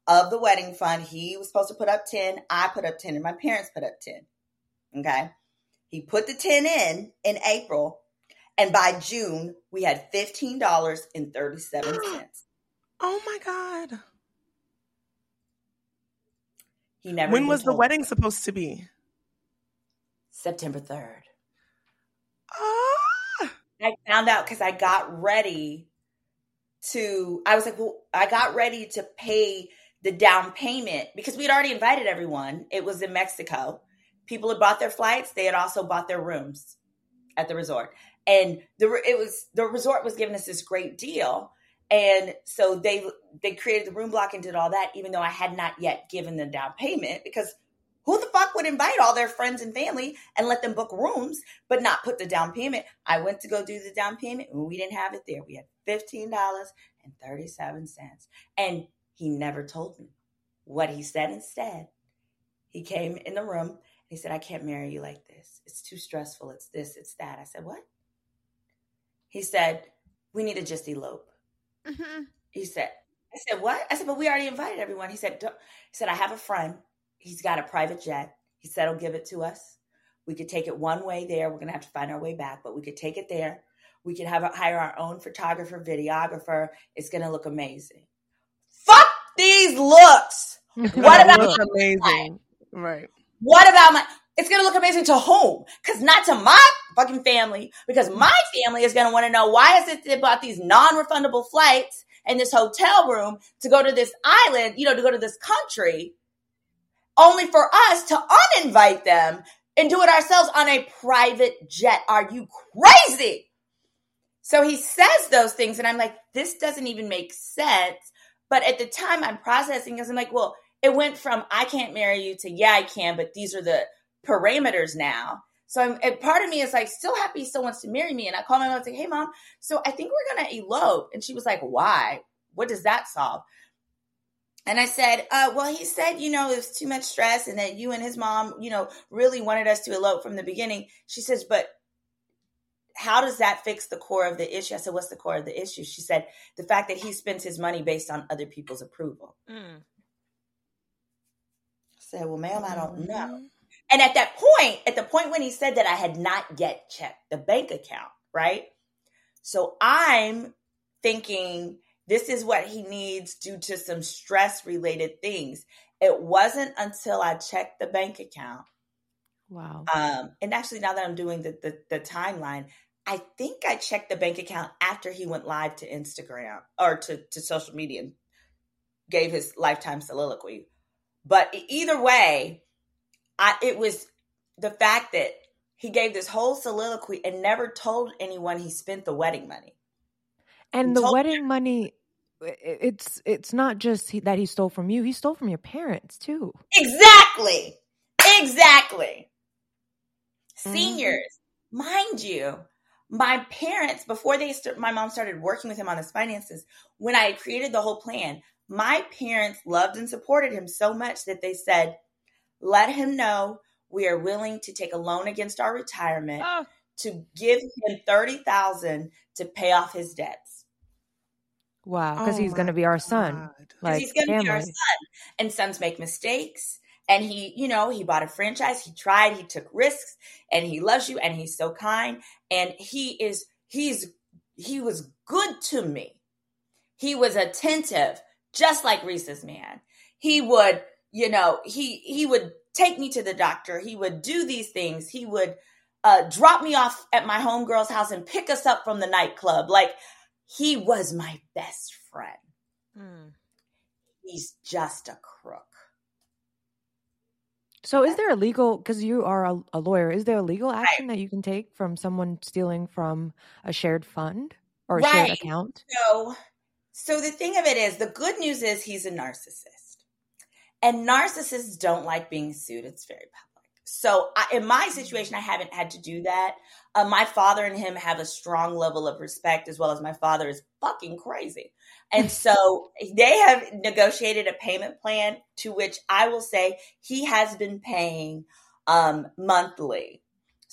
Speaker 2: of the wedding fund. He was supposed to put up 10. I put up 10 and my parents put up 10. Okay. He put the 10 in in April. And by June, we had $15.37.
Speaker 8: oh my god.
Speaker 2: He never
Speaker 8: When was the
Speaker 2: me.
Speaker 8: wedding supposed to be?
Speaker 2: September 3rd.
Speaker 8: Ah,
Speaker 2: I found out because I got ready to, I was like, well, I got ready to pay the down payment because we had already invited everyone. It was in Mexico. People had bought their flights. They had also bought their rooms at the resort. And the it was the resort was giving us this great deal. And so they they created the room block and did all that, even though I had not yet given the down payment because Who the fuck would invite all their friends and family and let them book rooms, but not put the down payment? I went to go do the down payment and we didn't have it there. We had $15.37. And he never told me what he said instead. He came in the room and he said, I can't marry you like this. It's too stressful. It's this, it's that. I said, What? He said, We need to just elope.
Speaker 9: Mm-hmm.
Speaker 2: He said, I said, What? I said, But we already invited everyone. He said, Don't. He said, I have a friend. He's got a private jet. He said he'll give it to us. We could take it one way there. We're going to have to find our way back, but we could take it there. We could have hire our own photographer, videographer. It's going to look amazing. Fuck these looks. What about
Speaker 8: Looks amazing? Right.
Speaker 2: What about my? It's gonna look amazing to whom? Because not to my fucking family. Because my family is gonna want to know why is it they bought these non-refundable flights and this hotel room to go to this island, you know, to go to this country, only for us to uninvite them and do it ourselves on a private jet. Are you crazy? So he says those things, and I'm like, this doesn't even make sense. But at the time, I'm processing because I'm like, well, it went from I can't marry you to yeah, I can, but these are the parameters now. So I'm, and part of me is like still happy he still wants to marry me. And I call my mom and say, hey, mom, so I think we're going to elope. And she was like, why? What does that solve? And I said, uh, well, he said, you know, it was too much stress and that you and his mom, you know, really wanted us to elope from the beginning. She says, but how does that fix the core of the issue? I said, what's the core of the issue? She said, the fact that he spends his money based on other people's approval.
Speaker 9: Mm.
Speaker 2: I said, well, ma'am, I don't know. And at that point, at the point when he said that, I had not yet checked the bank account, right? So I'm thinking this is what he needs due to some stress related things. It wasn't until I checked the bank account.
Speaker 1: Wow.
Speaker 2: Um, and actually, now that I'm doing the, the, the timeline, I think I checked the bank account after he went live to Instagram or to, to social media and gave his lifetime soliloquy. But either way, I, it was the fact that he gave this whole soliloquy and never told anyone he spent the wedding money.
Speaker 1: And
Speaker 2: He
Speaker 1: the wedding money, it's it's not just he, that he stole from you. He stole from your parents too.
Speaker 2: Exactly. Exactly.
Speaker 1: Mhm.
Speaker 2: Seniors, mind you, my parents, before they st- my mom started working with him on his finances, when I created the whole plan, my parents loved and supported him so much that they said, let him know we are willing to take a loan against our retirement
Speaker 9: Oh,
Speaker 2: to give him 30000 to pay off his debts.
Speaker 1: Wow, because
Speaker 8: Oh
Speaker 1: he's going to be our son,
Speaker 2: because
Speaker 1: like
Speaker 2: he's going to be our son. And sons make mistakes. And he, you know, he bought a franchise. He tried. He took risks, and he loves you. And he's so kind. And he is, he's, he was good to me. He was attentive, just like Reesa's man. He would, you know, he he would take me to the doctor. He would do these things. He would uh, drop me off at my homegirl's house and pick us up from the nightclub. Like he was my best friend.
Speaker 9: mm.
Speaker 2: He's just a crook.
Speaker 1: So, is there a legal? Because you are a, a lawyer, is there a legal action that you can take from someone stealing from a shared fund or a shared account?
Speaker 2: So, so the thing of it is, the good news is he's a narcissist, and narcissists don't like being sued. It's very public. So, I, in my situation, I haven't had to do that. Uh, my father and him have a strong level of respect, as well as my father is fucking crazy. And so they have negotiated a payment plan to which I will say he has been paying um, monthly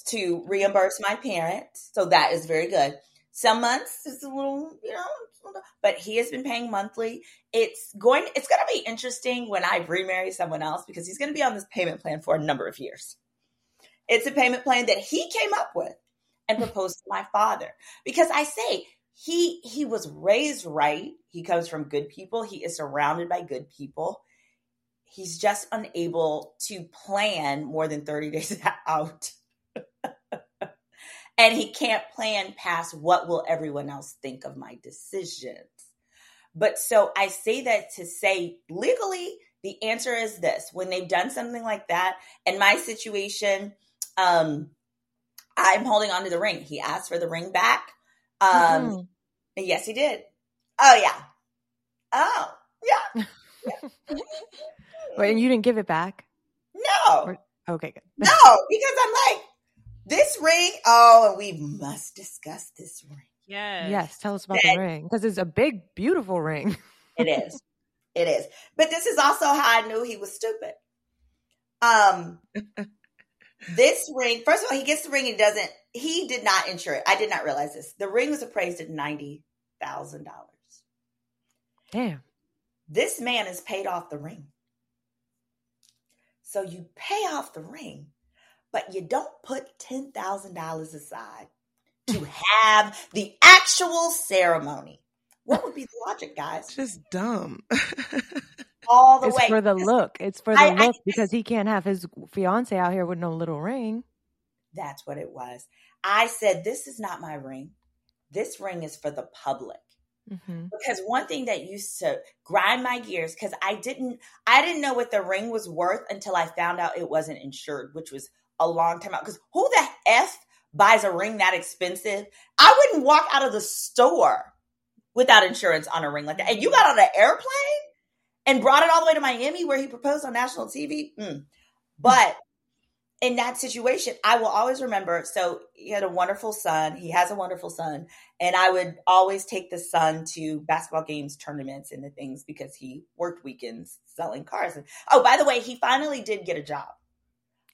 Speaker 2: to reimburse my parents. So that is very good. Some months is a little, you know, it's but he has been paying monthly. It's going, it's going to be interesting when I remarry someone else because he's going to be on this payment plan for a number of years. It's a payment plan that he came up with and hmm. proposed to my father because I say he he was raised right. He comes from good people. He is surrounded by good people. He's just unable to plan more than 30 days out. And he can't plan past what will everyone else think of my decisions. But so I say that to say legally, the answer is this when they've done something like that, in my situation, um, I'm holding on to the ring. He asked for the ring back. Um,
Speaker 1: Mhm.
Speaker 2: Yes, he did. Oh, yeah. Oh, yeah.
Speaker 1: Wait, and you didn't give it back?
Speaker 2: No, No.
Speaker 1: Or- okay, good.
Speaker 2: No, because I'm like, this ring, oh, and we must discuss this ring.
Speaker 9: Yes.
Speaker 1: Yes, tell us about
Speaker 2: That-
Speaker 1: the ring because it's a big, beautiful ring.
Speaker 2: It is. it is. But this is also how I knew he was stupid. Um this ring, first of all, he gets the ring and doesn't he did not insure it. I did not realize this. The ring was appraised at ninety thousand dollars.
Speaker 1: Damn.
Speaker 2: This man has paid off the ring. So you pay off the ring, but you don't put ten thousand dollars aside to have the actual ceremony. What would be the logic, guys?
Speaker 8: Just dumb.
Speaker 2: All the
Speaker 1: It's
Speaker 2: way.
Speaker 1: for the look. It's for the
Speaker 2: I- I
Speaker 1: look because he can't have his fiance out here with no little ring.
Speaker 2: That's what it was. I said, This is not my ring. This ring is for the public.
Speaker 1: hmm
Speaker 2: Because one thing that used to grind my gears, because I didn't I didn't know what the ring was worth until I found out it wasn't insured, which was a long time out. Because who the F buys a ring that expensive? I wouldn't walk out of the store without insurance on a ring like that. And you got on an airplane and brought it all the way to Miami where he proposed on national TV. Mm. But in that situation, I will always remember. So he had a wonderful son. He has a wonderful son. And I would always take the son to basketball games, tournaments, and the things because he worked weekends selling cars. And, oh, by the way, he finally did get a job.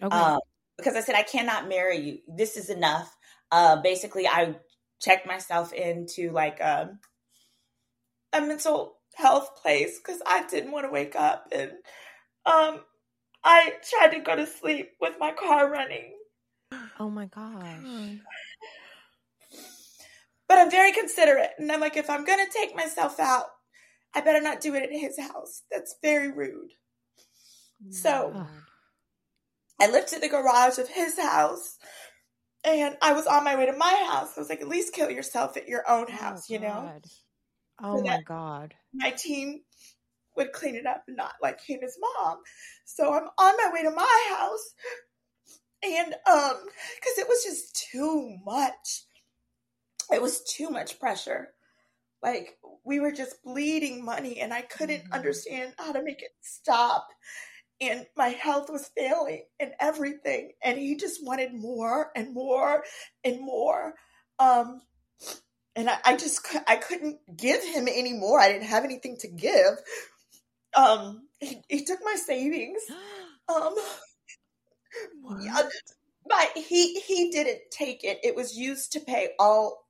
Speaker 1: Okay.
Speaker 2: Um, because I said, I cannot marry you. This is enough. Uh, basically, I checked myself into like um, a mental health place because I didn't want to wake up. And um, I tried to go to sleep with my car running.
Speaker 1: oh my gosh.
Speaker 2: But I'm very considerate. And I'm like, if I'm going to take myself out, I better not do it in his house. That's very rude. So. I lived lifted the garage of his house and I was on my way to my house. I was like, at least kill yourself at your own house,
Speaker 1: Oh,
Speaker 2: you know?
Speaker 1: Oh
Speaker 2: So
Speaker 1: my God.
Speaker 2: My team would clean it up and not like him his mom. So I'm on my way to my house and um because it was just too much. It was too much pressure. Like we were just bleeding money and I couldn't
Speaker 1: Mhm.
Speaker 2: understand how to make it stop. And my health was failing and everything. And he just wanted more and more and more. Um and I, I just I couldn't give him any more. I didn't have anything to give. Um he, he took my savings. Um but he he didn't take it. It was used to pay all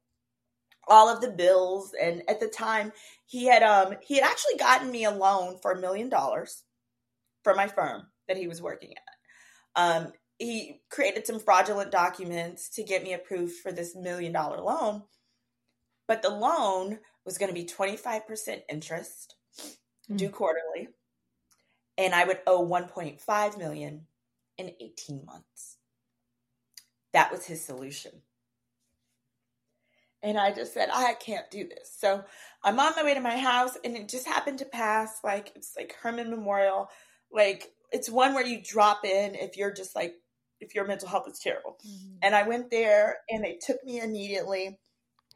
Speaker 2: all of the bills and at the time he had um he had actually gotten me a loan for a million dollars for my firm that he was working at. Um he created some fraudulent documents to get me approved for this million dollar loan. But the loan was going to be 25% interest due quarterly and I would owe 1.5 million in 18 months. That was his solution. And I just said, I can't do this. So I'm on my way to my house, and it just happened to pass like it's like Hermann Memorial. Like it's one where you drop in if you're just like, if your mental health is terrible. And I went there, and they took me immediately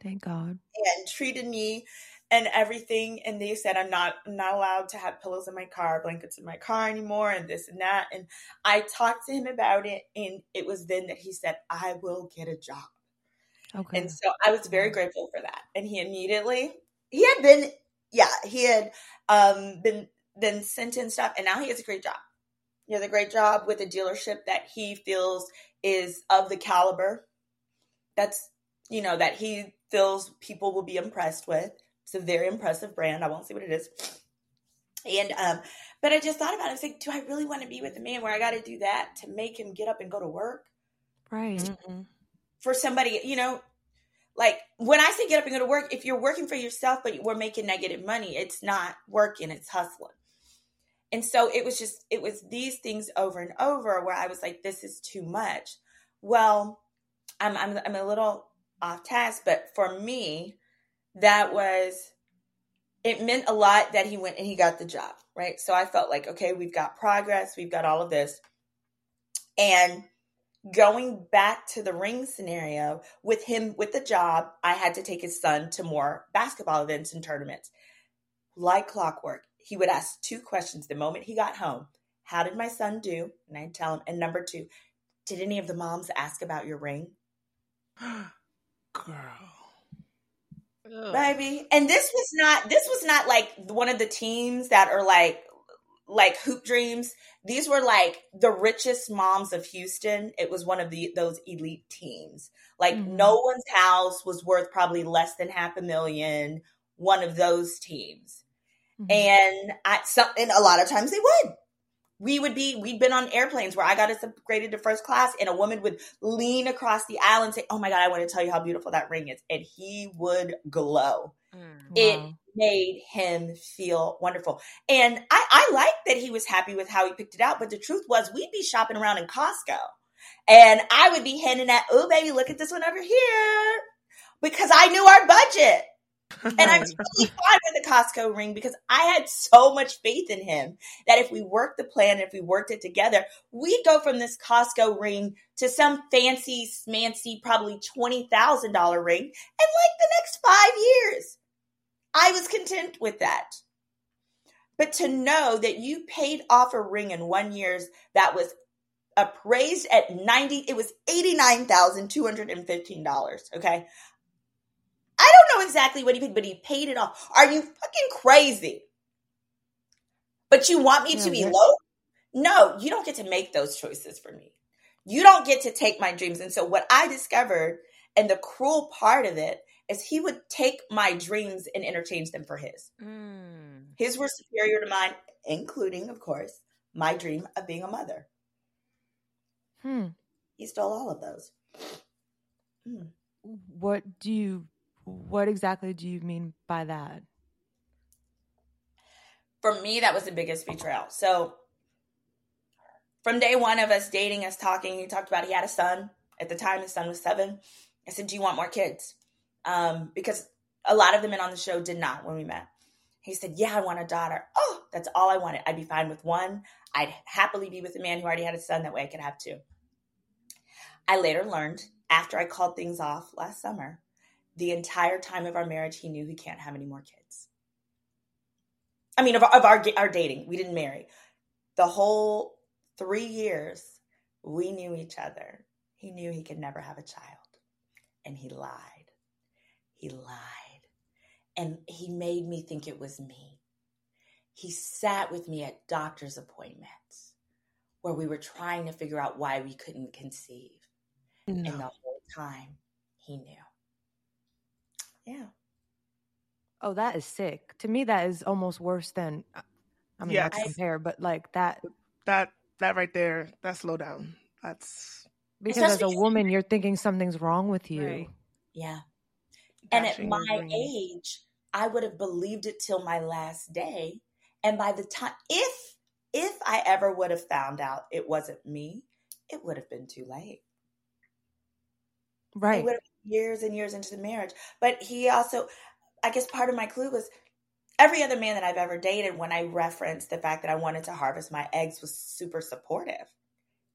Speaker 1: Thank God.
Speaker 2: and treated me and everything and they said i'm not I'm not allowed to have pillows in my car blankets in my car anymore and this and that and i talked to him about it and it was then that he said i will get a job
Speaker 1: Okay.
Speaker 2: and so i was very grateful for that and he immediately he had been yeah he had um been been sent in stuff and now he has a great job. He has a great job with a dealership that he feels is of the caliber. That's you know that he feels people will be impressed with. It's a very impressive brand. I won't say what it is. And um but i just thought about it. I was like do i really want to be with a man where i got to do that to make him get up and go to work?
Speaker 1: Right.
Speaker 2: for somebody, you know, like when I say get up and go to work, if you're working for yourself but we're making negative money, it's not working, it's hustling. And so it was just it was these things over and over where I was like, this is too much. Well, I'm I'm I'm a little off task, but for me, that was it meant a lot that he went and he got the job, right? So I felt like, okay, we've got progress, we've got all of this. And going back to the ring scenario with him with the job i had to take his son to more basketball events and tournaments like clockwork he would ask two questions the moment he got home how did my son do? And I'd tell him. And number two, did any of the moms ask about your ring?
Speaker 8: Girl.
Speaker 2: Ugh. Baby. And this was not this was not like one of the teams that are like like hoop dreams. These were like the richest moms of Houston. It was one of the those elite teams. Like mm-hmm. no one's house was worth probably less than half a million. One of those teams. Mm-hmm. And I some and a lot of times they would we would be we'd been on airplanes where I got us upgraded to first class and a woman would lean across the aisle and say, "Oh my god, I want to tell you how beautiful that ring is." And he would glow. Mm, it made him feel wonderful. And I I like that he was happy with how he picked it out, but the truth was we'd be shopping around in Costco and I would be handing that, "Oh baby, look at this one over here." Because I knew our budget and I'm totally fine with the Costco ring because I had so much faith in him that if we worked the plan, if we worked it together, we'd go from this Costco ring to some fancy, smancy, probably $20,000 ring in like the next five years. I was content with that. But to know that you paid off a ring in one year's that was appraised at 90, it was $89,215. Okay. I don't know exactly what he paid, but he paid it off. Are you fucking crazy? But you want me to be low? No, you don't get to make those choices for me. You don't get to take my dreams. And so, what I discovered, and the cruel part of it, is he would take my dreams and interchange them for his. Mm. His were superior to mine, including, of course, my dream of being a mother.
Speaker 1: Hmm.
Speaker 2: He stole all of those.
Speaker 1: Hmm. What do you what exactly do you mean by that?
Speaker 2: For me, that was the biggest betrayal. So, from day one of us dating, us talking, he talked about he had a son. At the time, his son was seven. I said, Do you want more kids? Um, because a lot of the men on the show did not when we met. He said, Yeah, I want a daughter. Oh, that's all I wanted. I'd be fine with one. I'd happily be with a man who already had a son. That way I could have two. I later learned after I called things off last summer the entire time of our marriage, he knew he can't have any more kids. I mean, of, of our, our dating, we didn't marry. The whole three years, we knew each other. He knew he could never have a child. And he lied. He lied. And he made me think it was me. He sat with me at doctor's appointments where we were trying to figure out why we couldn't conceive. No. And the whole time, he knew. Yeah.
Speaker 1: Oh, that is sick. To me, that is almost worse than. Uh, I mean, yes. not to compare, but like that.
Speaker 8: That that right there, that slow down. That's
Speaker 1: because as a woman, you're thinking something's wrong with you.
Speaker 2: Right. Yeah. And at my age, I would have believed it till my last day. And by the time, if if I ever would have found out it wasn't me, it would have been too late.
Speaker 1: Right. It would have
Speaker 2: years and years into the marriage. But he also, I guess part of my clue was every other man that I've ever dated, when I referenced the fact that I wanted to harvest my eggs, was super supportive.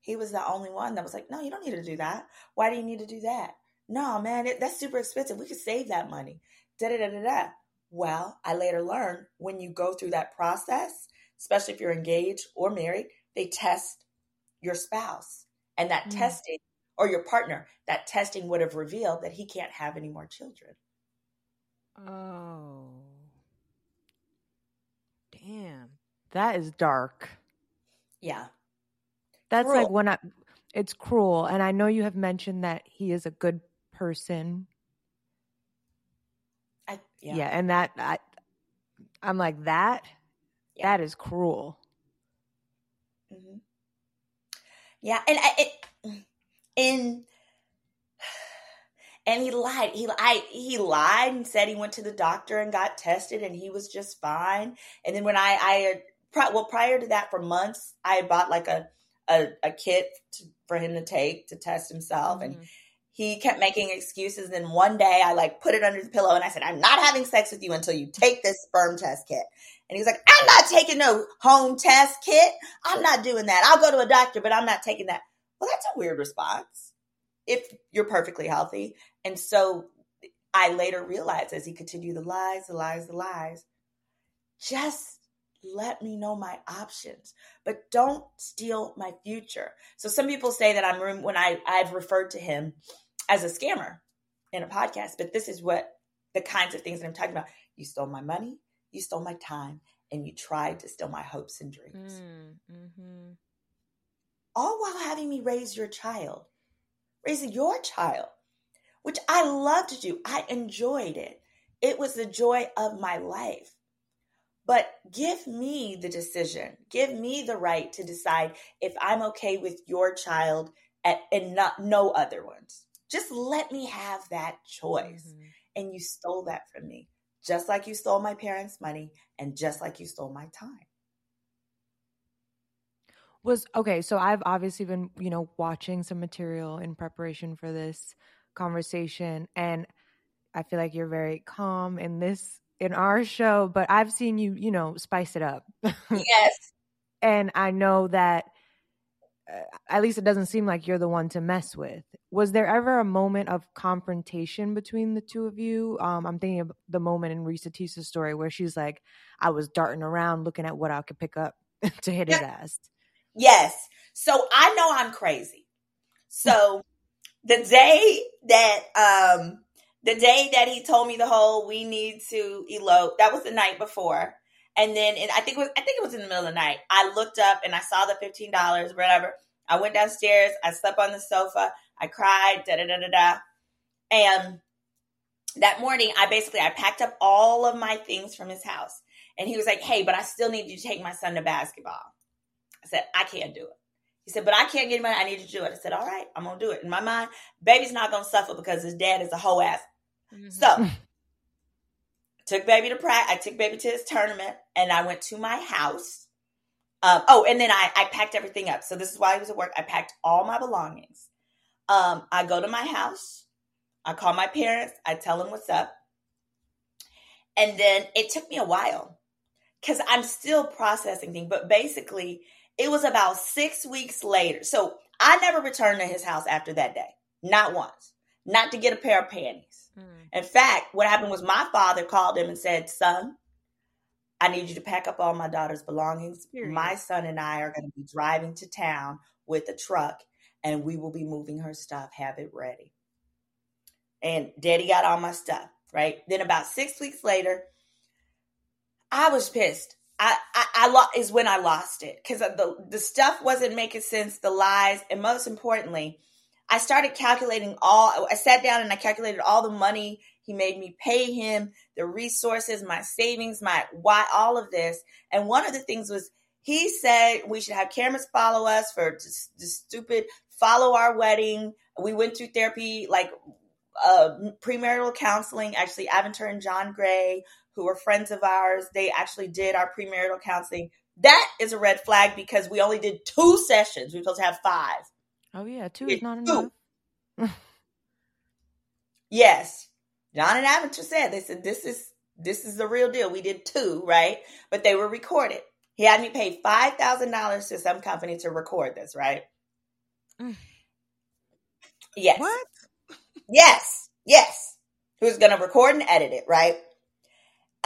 Speaker 2: He was the only one that was like, no, you don't need to do that. Why do you need to do that? No, man, it, that's super expensive. We could save that money. Da da da da da. Well, I later learned when you go through that process, especially if you're engaged or married, they test your spouse. And that mm. testing or your partner, that testing would have revealed that he can't have any more children.
Speaker 1: Oh. Damn. That is dark.
Speaker 2: Yeah.
Speaker 1: That's cruel. like when I it's cruel and I know you have mentioned that he is a good person.
Speaker 2: I, yeah.
Speaker 1: yeah, and that I I'm like that yeah. that is cruel.
Speaker 2: Mm-hmm. Yeah, and I, it and and he lied. He I he lied and said he went to the doctor and got tested and he was just fine. And then when I I well prior to that for months I bought like a a, a kit to, for him to take to test himself mm-hmm. and he kept making excuses. And Then one day I like put it under the pillow and I said, I'm not having sex with you until you take this sperm test kit. And he was like, I'm not taking no home test kit. I'm not doing that. I'll go to a doctor, but I'm not taking that. Well, that's a weird response if you're perfectly healthy. And so I later realized as he continued the lies, the lies, the lies, just let me know my options, but don't steal my future. So some people say that I'm when I I've referred to him as a scammer in a podcast, but this is what the kinds of things that I'm talking about. You stole my money, you stole my time, and you tried to steal my hopes and dreams. Mm, mm-hmm. All while having me raise your child, raising your child, which I loved to do. I enjoyed it. It was the joy of my life. But give me the decision. Give me the right to decide if I'm okay with your child at, and not no other ones. Just let me have that choice. Mm-hmm. And you stole that from me, just like you stole my parents' money and just like you stole my time.
Speaker 1: Was okay, so I've obviously been, you know, watching some material in preparation for this conversation and I feel like you're very calm in this in our show, but I've seen you, you know, spice it up.
Speaker 2: yes.
Speaker 1: and I know that uh, at least it doesn't seem like you're the one to mess with. Was there ever a moment of confrontation between the two of you? Um, I'm thinking of the moment in Reesa Teesa's story where she's like, I was darting around looking at what I could pick up to hit his ass.
Speaker 2: Yes. So I know I'm crazy. So the day that um the day that he told me the whole we need to elope, that was the night before. And then and I think it was I think it was in the middle of the night. I looked up and I saw the fifteen dollars, whatever. I went downstairs, I slept on the sofa, I cried, da da da da da. And that morning I basically I packed up all of my things from his house. And he was like, Hey, but I still need you to take my son to basketball. I said, I can't do it. He said, but I can't get money. I need to do it. I said, all right, I'm going to do it. In my mind, baby's not going to suffer because his dad is a whole ass Mm-hmm. So took baby to practice. I took baby to his tournament and I went to my house. Um, oh, and then I, I packed everything up. So this is why he was at work. I packed all my belongings. Um, I go to my house. I call my parents. I tell them what's up. And then it took me a while because I'm still processing things. But basically, it was about six weeks later. So I never returned to his house after that day. Not once. Not to get a pair of panties. Mm. In fact, what happened was my father called him and said, Son, I need you to pack up all my daughter's belongings. Period. My son and I are going to be driving to town with a truck and we will be moving her stuff. Have it ready. And daddy got all my stuff, right? Then about six weeks later, I was pissed. I, I, I lo- is when I lost it because the the stuff wasn't making sense, the lies, and most importantly, I started calculating all, I sat down and I calculated all the money he made me pay him, the resources, my savings, my why, all of this. And one of the things was he said we should have cameras follow us for just, just stupid follow our wedding. We went through therapy, like uh, premarital counseling. Actually, Aventer and John Gray, who were friends of ours, they actually did our premarital counseling. That is a red flag because we only did two sessions. We were supposed to have five.
Speaker 1: Oh yeah, two is not enough.
Speaker 2: yes. John and Aventer said they said this is this is the real deal. We did two, right? But they were recorded. He had me pay five thousand dollars to some company to record this, right? Mm. Yes.
Speaker 8: What?
Speaker 2: yes. Yes. Who's gonna record and edit it, right?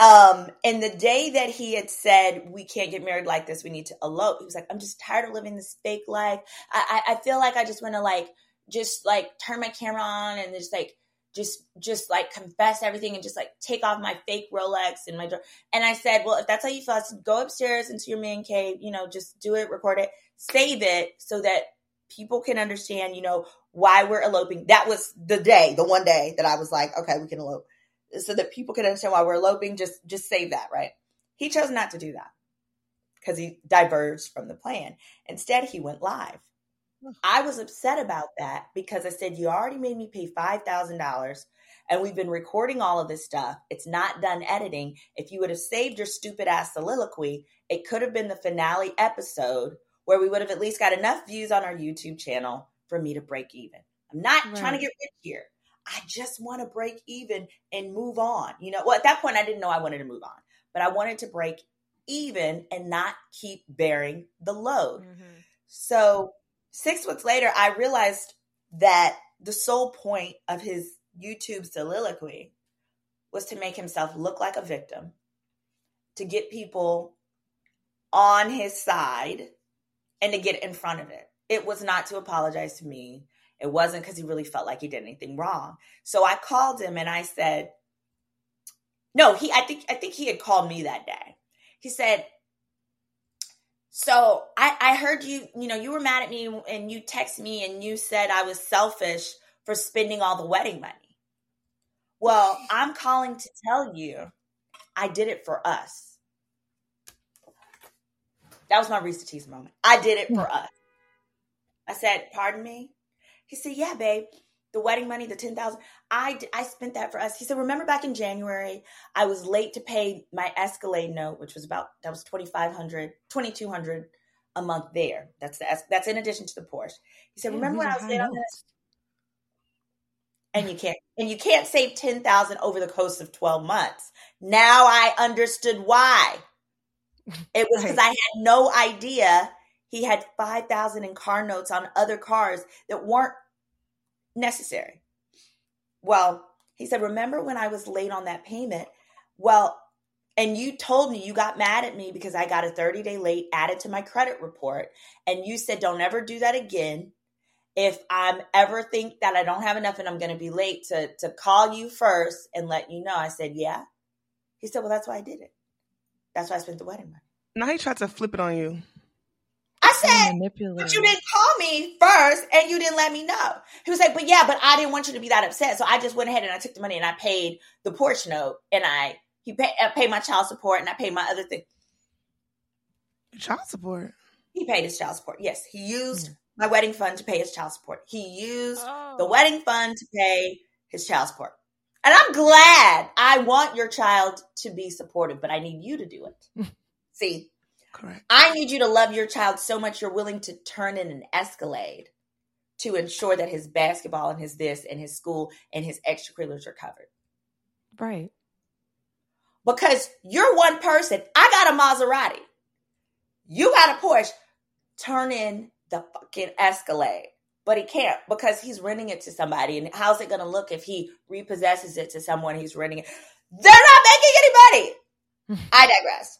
Speaker 2: Um, and the day that he had said, we can't get married like this, we need to elope, he was like, I'm just tired of living this fake life. I, I, I feel like I just want to like, just like turn my camera on and just like, just, just like confess everything and just like take off my fake Rolex and my, and I said, well, if that's how you feel, go upstairs into your man cave, you know, just do it, record it, save it so that people can understand, you know, why we're eloping. That was the day, the one day that I was like, okay, we can elope so that people can understand why we're eloping, just just save that, right? He chose not to do that because he diverged from the plan. Instead, he went live. I was upset about that because I said, You already made me pay $5,000 and we've been recording all of this stuff. It's not done editing. If you would have saved your stupid ass soliloquy, it could have been the finale episode where we would have at least got enough views on our YouTube channel for me to break even. I'm not right. trying to get rich here. I just want to break even and move on. You know, well, at that point, I didn't know I wanted to move on, but I wanted to break even and not keep bearing the load. Mm-hmm. So, six months later, I realized that the sole point of his YouTube soliloquy was to make himself look like a victim, to get people on his side and to get in front of it. It was not to apologize to me. It wasn't because he really felt like he did anything wrong. So I called him and I said, no, he I think I think he had called me that day. He said, so I, I heard you, you know, you were mad at me and you texted me and you said I was selfish for spending all the wedding money. Well, I'm calling to tell you I did it for us. That was my Reesa Teesa moment. I did it for hmm. us. I said, pardon me? He said, yeah, babe the wedding money, the 10,000, I I spent that for us. He said, "Remember back in January, I was late to pay my Escalade note, which was about that was 2500, 2200 a month there. That's the that's in addition to the Porsche." He said, "Remember when I was late on this?" And you can't and you can't save 10,000 over the course of 12 months. Now I understood why. It was because right. I had no idea he had 5,000 in car notes on other cars that weren't necessary. Well, he said, Remember when I was late on that payment? Well, and you told me you got mad at me because I got a 30 day late added to my credit report. And you said, Don't ever do that again. If I'm ever think that I don't have enough and I'm going to be late to, to call you first and let you know. I said, Yeah. He said, Well, that's why I did it. That's why I spent the wedding money.
Speaker 8: Now he tried to flip it on you.
Speaker 2: I said, but you didn't call me first and you didn't let me know. He was like, but yeah, but I didn't want you to be that upset. So I just went ahead and I took the money and I paid the Porsche note and I, he paid, I paid my child support and I paid my other thing.
Speaker 8: Child support?
Speaker 2: He paid his child support. Yes. He used mm. my wedding fund to pay his child support. He used oh. the wedding fund to pay his child support. And I'm glad I want your child to be supported, but I need you to do it. See,
Speaker 8: Correct.
Speaker 2: I need you to love your child so much you're willing to turn in an escalade to ensure that his basketball and his this and his school and his extracurriculars are covered.
Speaker 1: Right.
Speaker 2: Because you're one person. I got a Maserati. You got a Porsche. Turn in the fucking escalade. But he can't because he's renting it to somebody. And how's it going to look if he repossesses it to someone he's renting it? They're not making any money. I digress.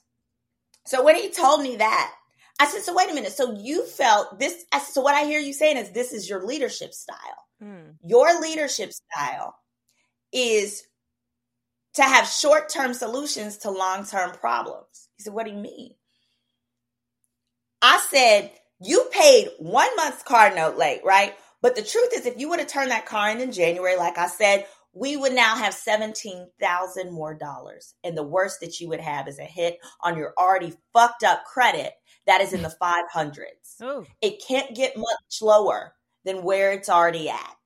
Speaker 2: So when he told me that, I said, so wait a minute. So you felt this. I said, so what I hear you saying is this is your leadership style. Mm. Your leadership style is to have short term solutions to long term problems. He said, what do you mean? I said, you paid one month's car note late, right? But the truth is, if you would have turned that car in in January, like I said, we would now have 17,000 more dollars. And the worst that you would have is a hit on your already fucked up credit that is in the 500s. Ooh. It can't get much lower than where it's already at.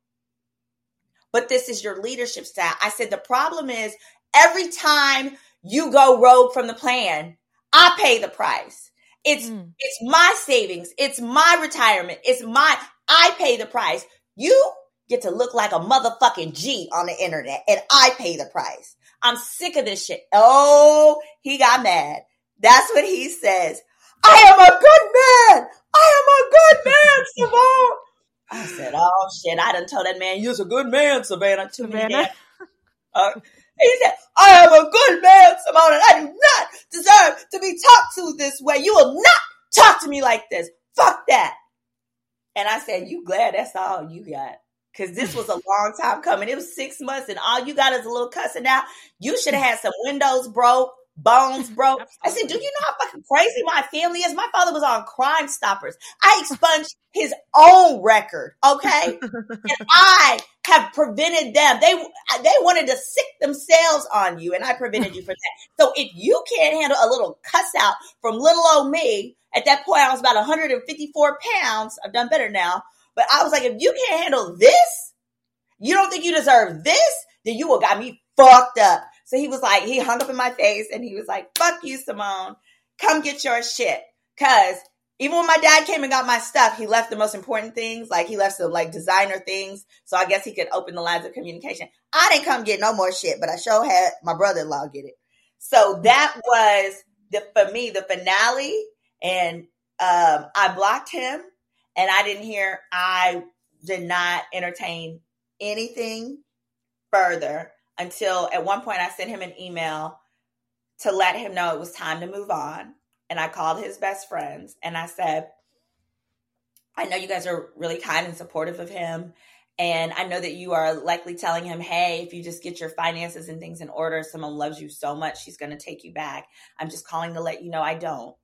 Speaker 2: But this is your leadership style. I said the problem is every time you go rogue from the plan, I pay the price. It's mm. it's my savings, it's my retirement, it's my I pay the price. You get to look like a motherfucking G on the internet and I pay the price. I'm sick of this shit. Oh, he got mad. That's what he says. I am a good man. I am a good man, Savannah. I said, oh shit, I done told that man you're a good man, Savannah, Savannah. Uh, he said, I am a good man, Savannah. I do not deserve to be talked to this way. You will not talk to me like this. Fuck that. And I said, you glad that's all you got because this was a long time coming. It was six months, and all you got is a little cussing out. You should have had some windows broke, bones broke. I said, Do you know how fucking crazy my family is? My father was on Crime Stoppers. I expunged his own record, okay? and I have prevented them. They they wanted to sick themselves on you, and I prevented you from that. So if you can't handle a little cuss out from little old me, at that point I was about 154 pounds. I've done better now. But I was like, if you can't handle this, you don't think you deserve this, then you will got me fucked up. So he was like, he hung up in my face and he was like, fuck you, Symone. Come get your shit. Cause even when my dad came and got my stuff, he left the most important things. Like he left some like designer things. So I guess he could open the lines of communication. I didn't come get no more shit, but I sure had my brother-in-law get it. So that was the, for me, the finale. And, um, I blocked him and I didn't hear, I did not entertain anything further until at one point I sent him an email to let him know it was time to move on. and I called his best friends and I said, I know you guys are really kind and supportive of him. And I know that you are likely telling him, hey, if you just get your finances and things in order, someone loves you so much, she's going to take you back. I'm just calling to let you know I don't.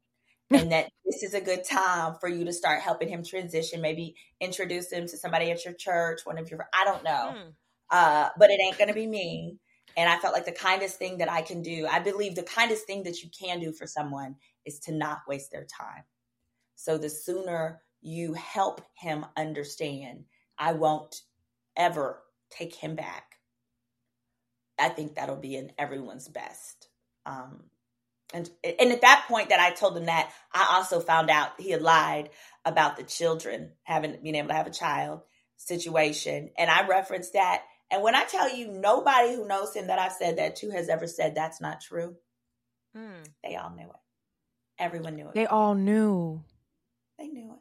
Speaker 2: And that this is a good time for you to start helping him transition. Maybe introduce him to somebody at your church, one of your, I don't know. Hmm. Uh, but it ain't going to be me. And I felt like the kindest thing that I can do, I believe the kindest thing that you can do for someone is to not waste their time. So the sooner you help him understand I won't ever take him back. I think that'll be in everyone's best. Um, and and at that point that I told him that, I also found out he had lied about the children having being able to have a child situation, and I referenced that. And when I tell you, nobody who knows him that I've said that to has ever said that's not true. Mm. They all knew it. Everyone knew it.
Speaker 1: They all knew.
Speaker 2: They knew it.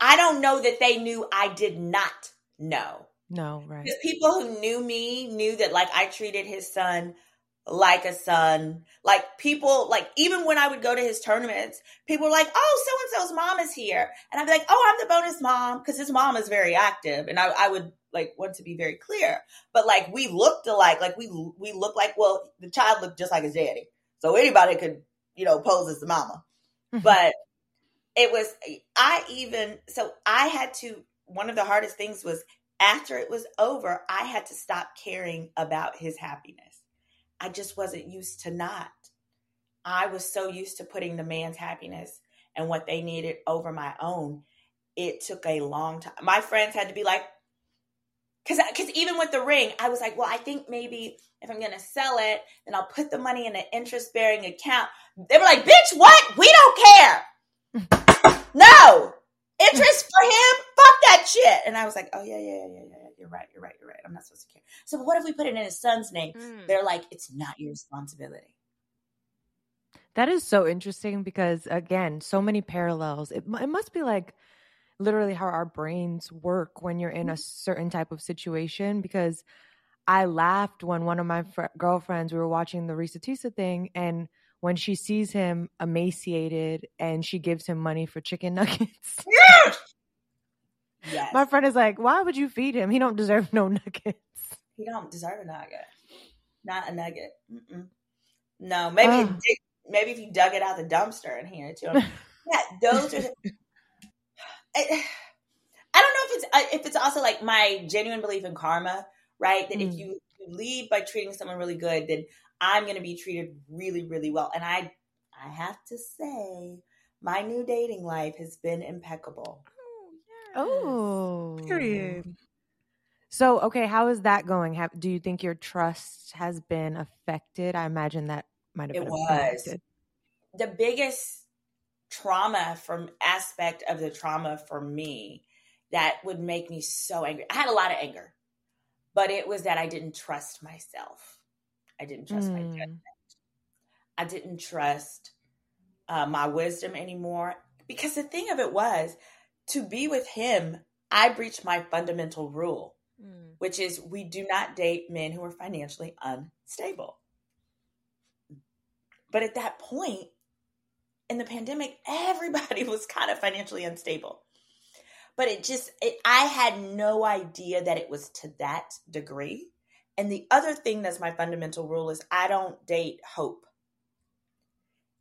Speaker 2: I don't know that they knew I did not know.
Speaker 1: No, right.
Speaker 2: Because people who knew me knew that like I treated his son like a son. Like people, like even when I would go to his tournaments, people were like, "Oh, so and so's mom is here," and I'd be like, "Oh, I'm the bonus mom," because his mom is very active, and I, I would like want to be very clear. But like we looked alike, like we we looked like well, the child looked just like his daddy, so anybody could you know pose as the mama. Mm-hmm. but it was I even so I had to one of the hardest things was after it was over, I had to stop caring about his happiness. I just wasn't used to not. I was so used to putting the man's happiness and what they needed over my own. It took a long time. My friends had to be like, because because even with the ring, I was like, well, I think maybe if I'm gonna sell it, then I'll put the money in an interest bearing account. They were like, bitch, what? We don't care. no interest for him. Fuck that shit. And I was like, oh yeah, yeah, yeah, yeah. You're right. You're right. You're right. I'm not supposed to care. So what if we put it in his son's name? Mm. They're like, it's not your responsibility.
Speaker 1: That is so interesting because again, so many parallels. It, it must be like literally how our brains work when you're in a certain type of situation because I laughed when one of my fr- girlfriends we were watching the Reesa Teesa thing and when she sees him emaciated and she gives him money for chicken nuggets. Yes! yes. My friend is like, why would you feed him? He don't deserve no nuggets.
Speaker 2: He don't deserve a nugget. Not a nugget. Mm-mm. No, maybe uh. dig, maybe if you dug it out the dumpster and handed to him. yeah, those are. I, I don't know if it's uh, if it's also like my genuine belief in karma, right? That mm. if you leave by treating someone really good, then I'm going to be treated really, really well. And I, I have to say, my new dating life has been impeccable.
Speaker 1: Oh, yes. oh, period. So, okay, how is that going? Have, do you think your trust has been affected? I imagine that might have been it was. affected.
Speaker 2: The biggest trauma from aspect of the trauma for me that would make me so angry. I had a lot of anger, but it was that I didn't trust myself. I didn't trust mm. my judgment. I didn't trust uh, my wisdom anymore. Because the thing of it was, to be with him, I breached my fundamental rule, mm. which is we do not date men who are financially unstable. But at that point in the pandemic, everybody was kind of financially unstable. But it just, it, I had no idea that it was to that degree. And the other thing that's my fundamental rule is I don't date hope.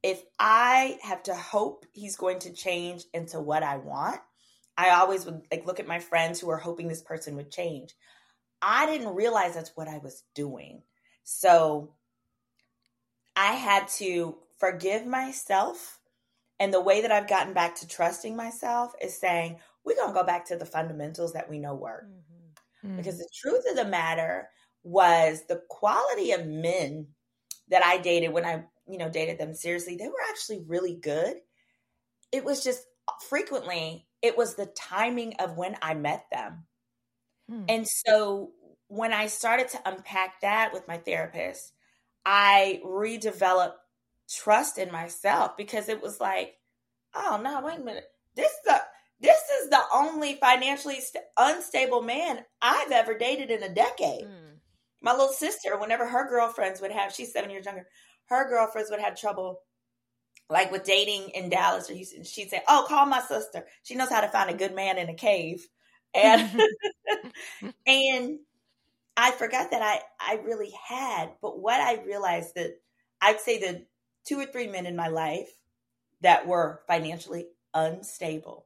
Speaker 2: If I have to hope he's going to change into what I want, I always would like look at my friends who are hoping this person would change. I didn't realize that's what I was doing. So I had to forgive myself. And the way that I've gotten back to trusting myself is saying, we're going to go back to the fundamentals that we know work. Mm-hmm. Mm-hmm. Because the truth of the matter was the quality of men that I dated when I, you know, dated them seriously, they were actually really good. It was just frequently, it was the timing of when I met them. Hmm. And so when I started to unpack that with my therapist, I redeveloped trust in myself because it was like, oh no, wait a minute. This is the this is the only financially st- unstable man I've ever dated in a decade. Hmm. My little sister, whenever her girlfriends would have, she's seven years younger, her girlfriends would have trouble like with dating in Dallas or Houston, she'd say, "Oh, call my sister. She knows how to find a good man in a cave." And and I forgot that I I really had, but what I realized that I'd say the two or three men in my life that were financially unstable,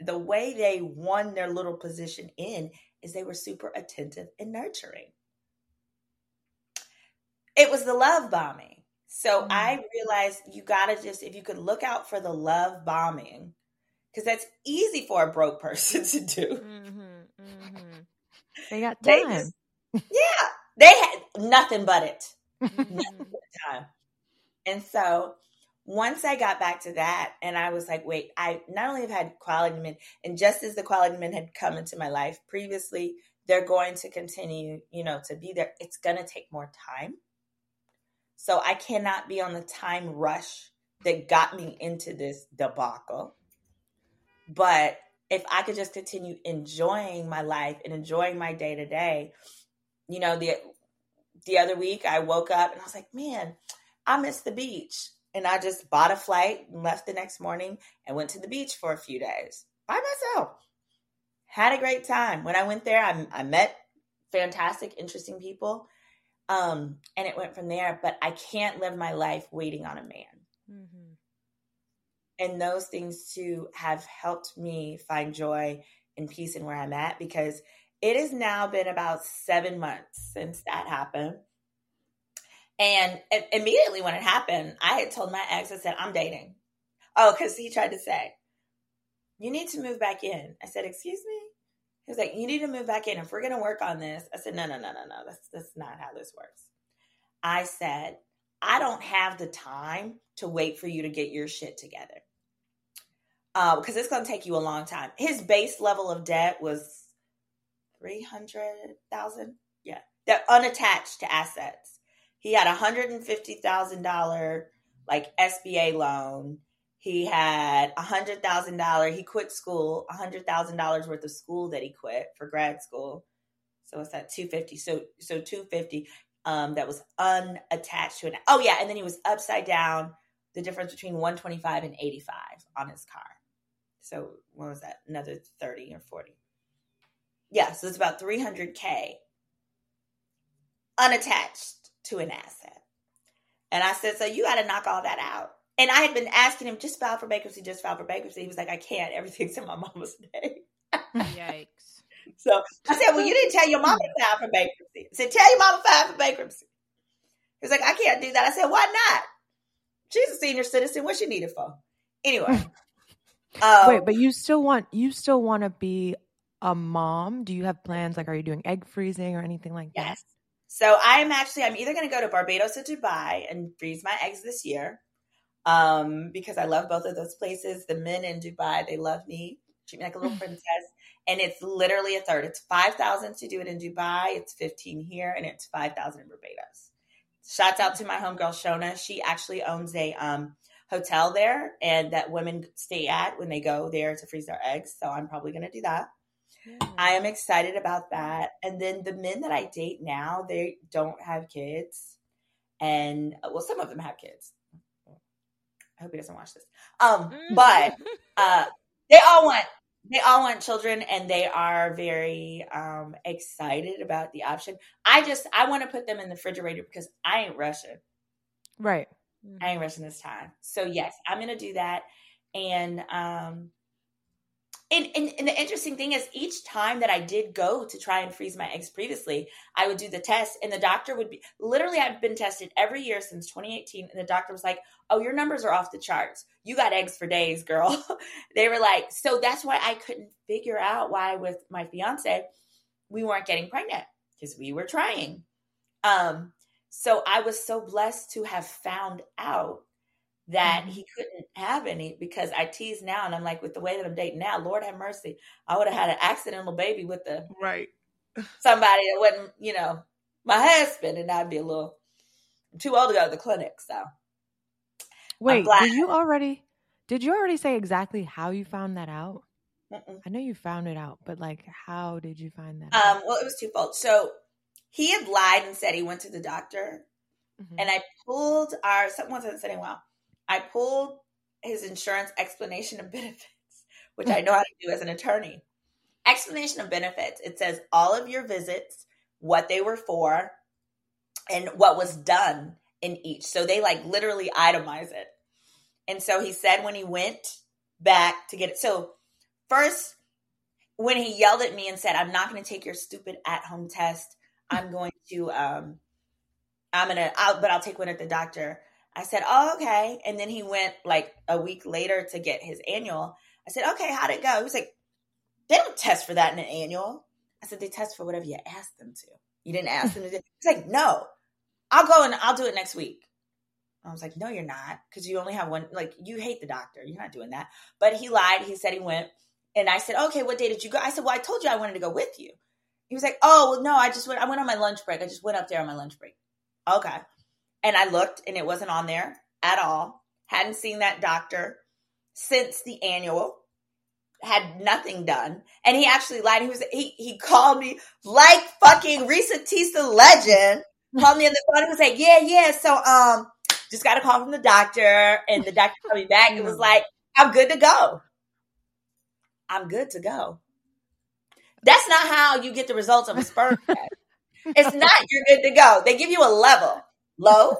Speaker 2: the way they won their little position in is they were super attentive and nurturing. It was the love bombing. So mm. I realized you got to just, if you could look out for the love bombing, because that's easy for a broke person to do. Mm-hmm,
Speaker 1: mm-hmm. They got time. They just,
Speaker 2: yeah, they had nothing but it. nothing but time. And so once I got back to that, and I was like, wait, I not only have had quality men, and just as the quality men had come into my life previously, they're going to continue, you know, to be there. It's going to take more time. So I cannot be on the time rush that got me into this debacle. But if I could just continue enjoying my life and enjoying my day to day, you know, the the other week I woke up and I was like, man, I miss the beach. And I just bought a flight and left the next morning and went to the beach for a few days by myself. Had a great time. When I went there, I, I met fantastic, interesting people. Um, and it went from there. But I can't live my life waiting on a man. Mm-hmm. And those things too have helped me find joy and peace in where I'm at because it has now been about seven months since that happened. And immediately when it happened, I had told my ex, I said, I'm dating. Oh, because he tried to say, You need to move back in. I said, Excuse me? He was like, You need to move back in. If we're going to work on this, I said, No, no, no, no, no. That's, that's not how this works. I said, I don't have the time to wait for you to get your shit together. Because um, it's going to take you a long time. His base level of debt was 300,000. Yeah. They're unattached to assets. He had a $150,000 like SBA loan he had a hundred thousand dollar. He quit school, a hundred thousand dollars worth of school that he quit for grad school. So what's that? Two fifty. So so two fifty. Um, that was unattached to an. Oh yeah, and then he was upside down. The difference between one twenty five and eighty five on his car. So what was that? Another thirty or forty. Yeah, so it's about three hundred k unattached to an asset. And I said, so you got to knock all that out. And I had been asking him, just file for bankruptcy, just file for bankruptcy. He was like, I can't. Everything's in my mama's name.
Speaker 9: Yikes.
Speaker 2: So I said, Well, you didn't tell your mama to file for bankruptcy. I said, Tell your mama to file for bankruptcy. He was like, I can't do that. I said, Why not? She's a senior citizen. What she need it for? Anyway.
Speaker 1: um, Wait, but you still want you still want to be a mom? Do you have plans? Like, are you doing egg freezing or anything like yes. that? Yes.
Speaker 2: So I'm actually I'm either going to go to Barbados or Dubai and freeze my eggs this year, um, because I love both of those places. The men in Dubai, they love me, treat me like a little princess. And it's literally a third. It's five thousand to do it in Dubai. It's fifteen here, and it's five thousand in Barbados. Shouts out to my homegirl Shona. She actually owns a um, hotel there, and that women stay at when they go there to freeze their eggs. So I'm probably going to do that. I am excited about that. And then the men that I date now, they don't have kids. And well, some of them have kids. I hope he doesn't watch this. Um, mm. but uh, they all want they all want children, and they are very um, excited about the option. I just I want to put them in the refrigerator because I ain't rushing.
Speaker 1: Right.
Speaker 2: I ain't rushing this time. So yes, I'm gonna do that, and um, and, and, and, the interesting thing is each time that i did go to try and freeze my eggs previously i would do the test and the doctor would be literally i've been tested every year since 2018 and the doctor was like oh your numbers are off the charts. You got eggs for days girl. They were like so that's why i couldn't figure out why with my fiance we weren't getting pregnant because we were trying. Um so i was so blessed to have found out that mm-hmm. he couldn't have any because I tease now and I'm like, with the way that I'm dating now, Lord have mercy, I would have had an accidental baby with the
Speaker 8: right
Speaker 2: somebody that wasn't, you know, my husband, and I'd be a little I'm too old to go to the clinic. So
Speaker 1: wait, did you already did you already say exactly how you found that out? Mm-mm. I know you found it out, but like, how did you find that?
Speaker 2: Um, out? well, it was twofold. So he had lied and said he went to the doctor, mm-hmm. and I pulled our something wasn't sitting well I pulled his insurance explanation of benefits, which I know how to do as an attorney. Explanation of benefits. It says all of your visits, what they were for, and what was done in each. So they like literally itemize it. And so he said when he went back to get it. So first, when he yelled at me and said, I'm not going to take your stupid at home test, I'm going to, um, I'm going to, but I'll take one at the doctor. I said, Oh, okay. And then he went like a week later to get his annual. I said, Okay, how'd it go? He was like, They don't test for that in an annual. I said, They test for whatever you ask them to. You didn't ask them to do He's like, No, I'll go and I'll do it next week. I was like, No, you're not. Because you only have one, like, you hate the doctor. You're not doing that. But he lied. He said he went. And I said, Okay, what day did you go? I said, Well, I told you I wanted to go with you. He was like, Oh, well, no, I just went, I went on my lunch break. I just went up there on my lunch break. Okay. And I looked and it wasn't on there at all. Hadn't seen that doctor since the annual. Had nothing done. And he actually lied. He was he he called me like fucking Reesa Teesa legend. Called me on the phone and was like, Yeah, yeah. So um just got a call from the doctor and the doctor called me back and was like, I'm good to go. I'm good to go. That's not how you get the results of a sperm test. It's not you're good to go. They give you a level low,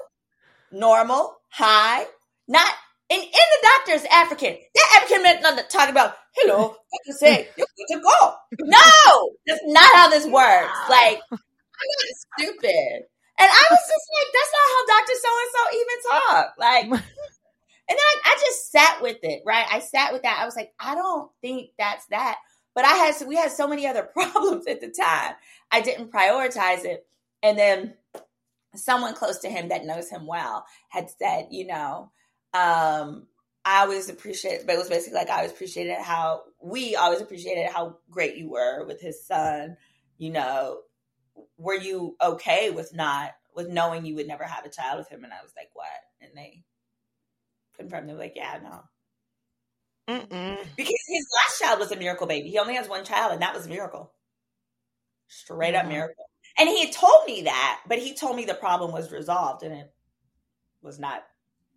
Speaker 2: normal, high, not. And, and the doctor is African. That African meant not to talk about, hello, what you say, you're good to go. No, that's not how this works. Like, I'm not stupid. And I was just like, that's not how Dr. So and so even talk. Like, and then I, I just sat with it, right? I sat with that. I was like, I don't think that's that. But I had, we had so many other problems at the time. I didn't prioritize it. And then someone close to him that knows him well had said, you know, um, I always appreciate, but it was basically like I always appreciated how we always appreciated how great you were with his son. You know, were you okay with not with knowing you would never have a child with him? And I was like, what? And they confirmed. They were like, yeah, no. Mm-mm. Because his last child was a miracle baby. He only has one child, and that was a miracle. Straight up miracle. And he told me that, but he told me the problem was resolved and it was not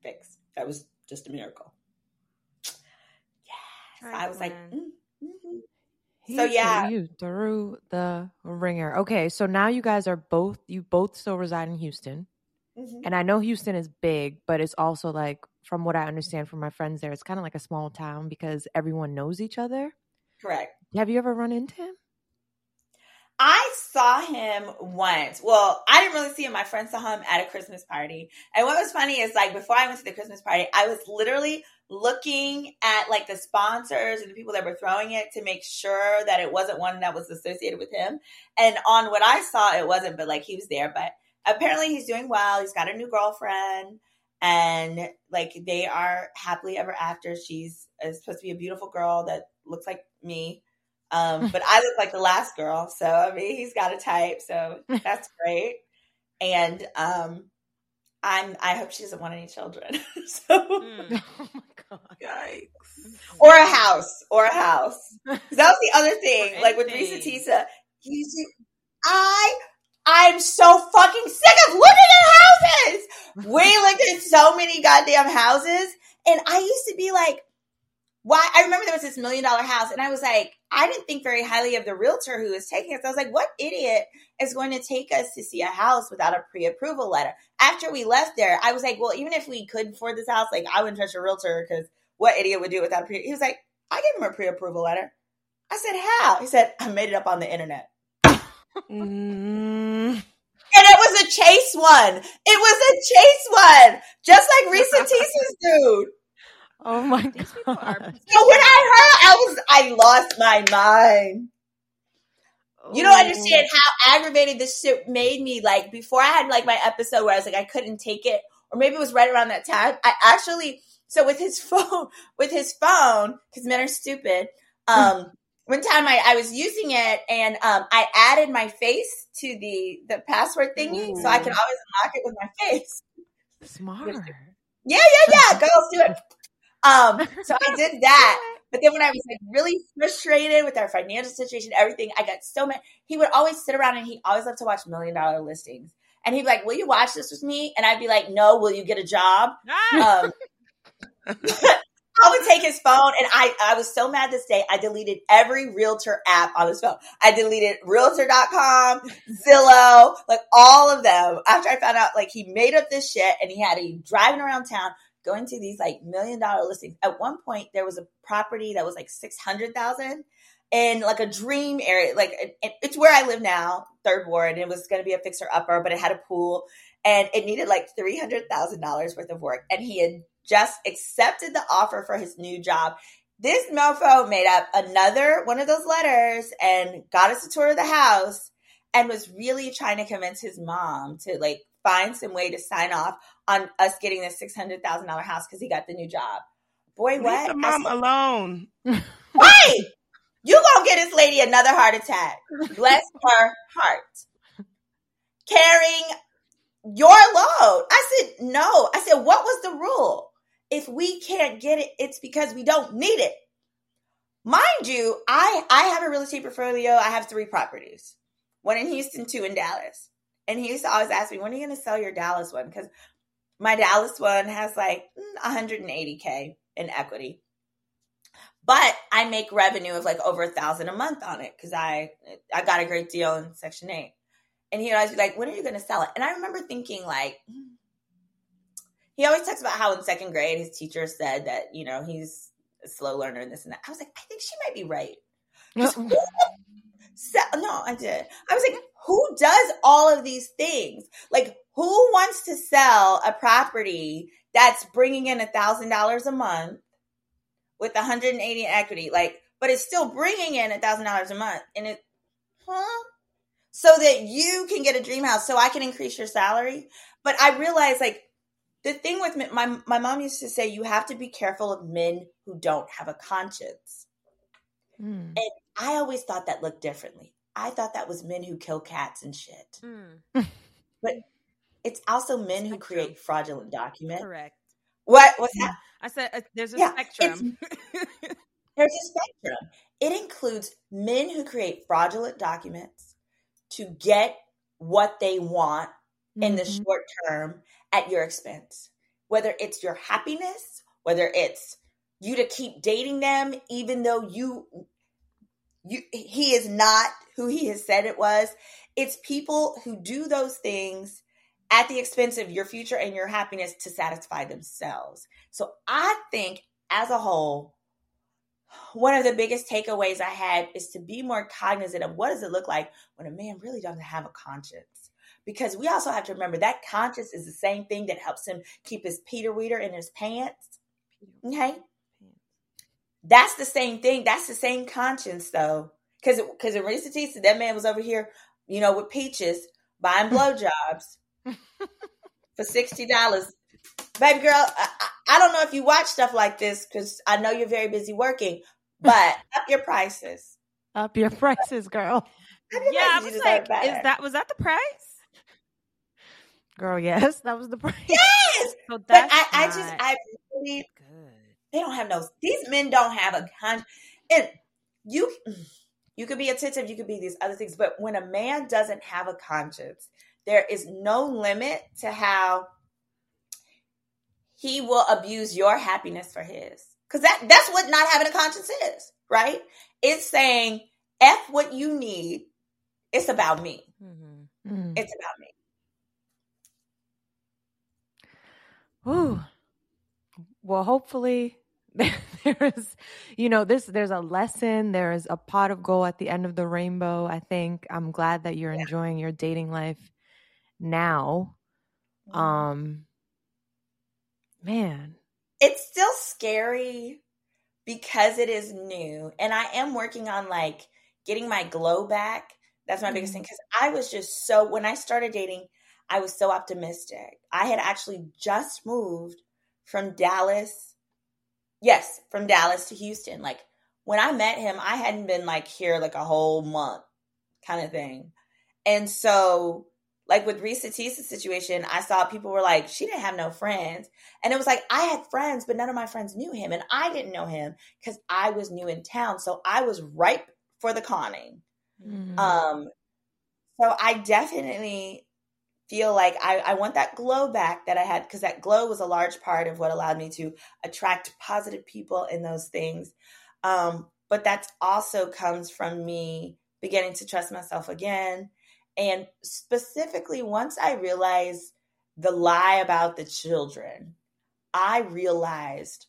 Speaker 2: fixed. That was just a miracle. Yes. I was like, mm, mm-hmm. so yeah.
Speaker 1: You through the ringer. Okay, so now you guys are both you both still reside in Houston. Mm-hmm. And I know Houston is big, but it's also like from what I understand from my friends there, it's kind of like a small town because everyone knows each other.
Speaker 2: Correct.
Speaker 1: Have you ever run into him?
Speaker 2: I saw him once. Well, I didn't really see him. My friend saw him at a Christmas party. And what was funny is like before I went to the Christmas party, I was literally looking at like the sponsors and the people that were throwing it to make sure that it wasn't one that was associated with him. And on what I saw, it wasn't, but like he was there. But apparently he's doing well. He's got a new girlfriend and like they are happily ever after. She's uh, supposed to be a beautiful girl that looks like me um, but I look like the last girl, so I mean, he's got a type, so that's great. And um, I'm I hope she doesn't want any children. so, mm. oh my god, yikes! Or a house, or a house. That was the other thing. like with Reesa Teesa, he's I I'm so fucking sick of looking at houses. We looked at so many goddamn houses, and I used to be like, why I remember there was this million dollar house and I was like, I didn't think very highly of the realtor who was taking us. I was like, what idiot is going to take us to see a house without a pre-approval letter? After we left there, I was like, well, even if we could afford this house, like I wouldn't trust a realtor because what idiot would do it without a pre? He was like, I gave him a pre-approval letter. I said, how? He said, I made it up on the internet. mm. And it was a chase one. It was a chase one, just like Reesa Teesa's dude.
Speaker 1: Oh my god!
Speaker 2: So when I heard, I was I lost my mind. You don't understand oh. how aggravated this shit made me. Like before, I had like my episode where I was like I couldn't take it, or maybe it was right around that time. I actually so with his phone, with his phone, because men are stupid. Um, one time I, I was using it and um, I added my face to the the password thingy, Ooh. so I can always unlock it with my face.
Speaker 1: Smart.
Speaker 2: Yeah, yeah, yeah. Girls do it. Um, so I did that. But then when I was like really frustrated with our financial situation, everything, I got so mad. He would always sit around and he always loved to watch million dollar listings. And he'd be like, Will you watch this with me? And I'd be like, No, will you get a job? Ah. Um, I would take his phone and I, I was so mad this day. I deleted every realtor app on his phone. I deleted realtor.com, Zillow, like all of them after I found out like he made up this shit and he had a driving around town going to these like million dollar listings. At one point, there was a property that was like 600,000 in like a dream area. Like it's where I live now, third ward, and it was going to be a fixer upper, but it had a pool and it needed like $300,000 worth of work. And he had just accepted the offer for his new job. This mofo made up another one of those letters and got us a tour of the house and was really trying to convince his mom to like find some way to sign off on us getting this six hundred thousand dollar house because he got the new job. Boy,
Speaker 8: Leave
Speaker 2: what?
Speaker 8: the mom
Speaker 2: said,
Speaker 8: alone.
Speaker 2: Wait, you gonna get this lady another heart attack? Bless her heart. Carrying your load. I said no. I said what was the rule? If we can't get it, it's because we don't need it. Mind you, I I have a real estate portfolio. I have three properties, one in Houston, two in Dallas. And he used to always ask me, when are you going to sell your Dallas one? Because my Dallas one has like 180K in equity. But I make revenue of like over a thousand a month on it because I I got a great deal in Section 8. And he'd always be like, when are you going to sell it? And I remember thinking like, he always talks about how in second grade his teacher said that, you know, he's a slow learner and this and that. I was like, I think she might be right. So, no, I did. I was like, who does all of these things? Like, who wants to sell a property that's bringing in a thousand dollars a month with 180 in equity? Like, but it's still bringing in a thousand dollars a month, and it, huh? So that you can get a dream house, so I can increase your salary. But I realized, like, the thing with me, my my mom used to say, you have to be careful of men who don't have a conscience.
Speaker 1: Mm.
Speaker 2: And I always thought that looked differently. I thought that was men who kill cats and shit.
Speaker 9: Mm,
Speaker 2: But it's also men who create fraudulent documents.
Speaker 9: correct.
Speaker 2: What? What's that?
Speaker 9: I said uh, there's a
Speaker 2: Yeah,
Speaker 9: spectrum.
Speaker 2: There's a spectrum. It includes men who create fraudulent documents to get what they want in the
Speaker 1: Mhm.
Speaker 2: short term at your expense. Whether it's your happiness, whether it's you to keep dating them even though you you he is not who he has said it was. It's people who do those things at the expense of your future and your happiness to satisfy themselves. So I think as a whole one of the biggest takeaways I had is to be more cognizant of what does it look like when a man really doesn't have a conscience. Because we also have to remember that conscience is the same thing that helps him keep his Peter Weeder in his pants. Okay? That's the same thing. That's the same conscience though. Cause because in recent Batista, that man was over here, you know, with peaches buying hmm. blowjobs for sixty dollars. Baby girl, I, I- I don't know if you watch stuff like this because I know you're very busy working, but up your prices.
Speaker 1: Up your prices, girl.
Speaker 2: Your
Speaker 9: yeah, I was like,
Speaker 2: deserve
Speaker 9: is that was that the price?
Speaker 1: Girl, yes, that was the price.
Speaker 2: yes?
Speaker 9: So
Speaker 2: But
Speaker 9: that's
Speaker 2: I, I just I really
Speaker 9: good.
Speaker 2: They don't have no these men don't have a con and you you could be attentive you could be these other things but when a man doesn't have a conscience there is no limit to how he will abuse your happiness for his because that that's what not having a conscience is right it's saying f what you need it's about me
Speaker 9: Mm-hmm.
Speaker 1: Mm-hmm.
Speaker 2: it's about me
Speaker 1: Whew. Well, hopefully there's, you know, this there's a lesson. There is a pot of gold at the end of the rainbow. I think I'm glad that you're enjoying your dating life now. Um, man,
Speaker 2: it's still scary because it is new and i am working on like getting my glow back that's my biggest thing because i was just so when i started dating i was so optimistic i had actually just moved from dallas yes from dallas to houston like when i met him i hadn't been like here like a whole month kind of thing and so like with Reesa Teesa's situation, I saw people were like, she didn't have no friends. And it was like, I had friends, but none of my friends knew him. And I didn't know him because I was new in town. So I was ripe for the conning.
Speaker 1: Mhm.
Speaker 2: Um, so I definitely feel like I, I want that glow back that I had because that glow was a large part of what allowed me to attract positive people in those things. Um, but that also comes from me beginning to trust myself again. And specifically, once I realized the lie about the children, I realized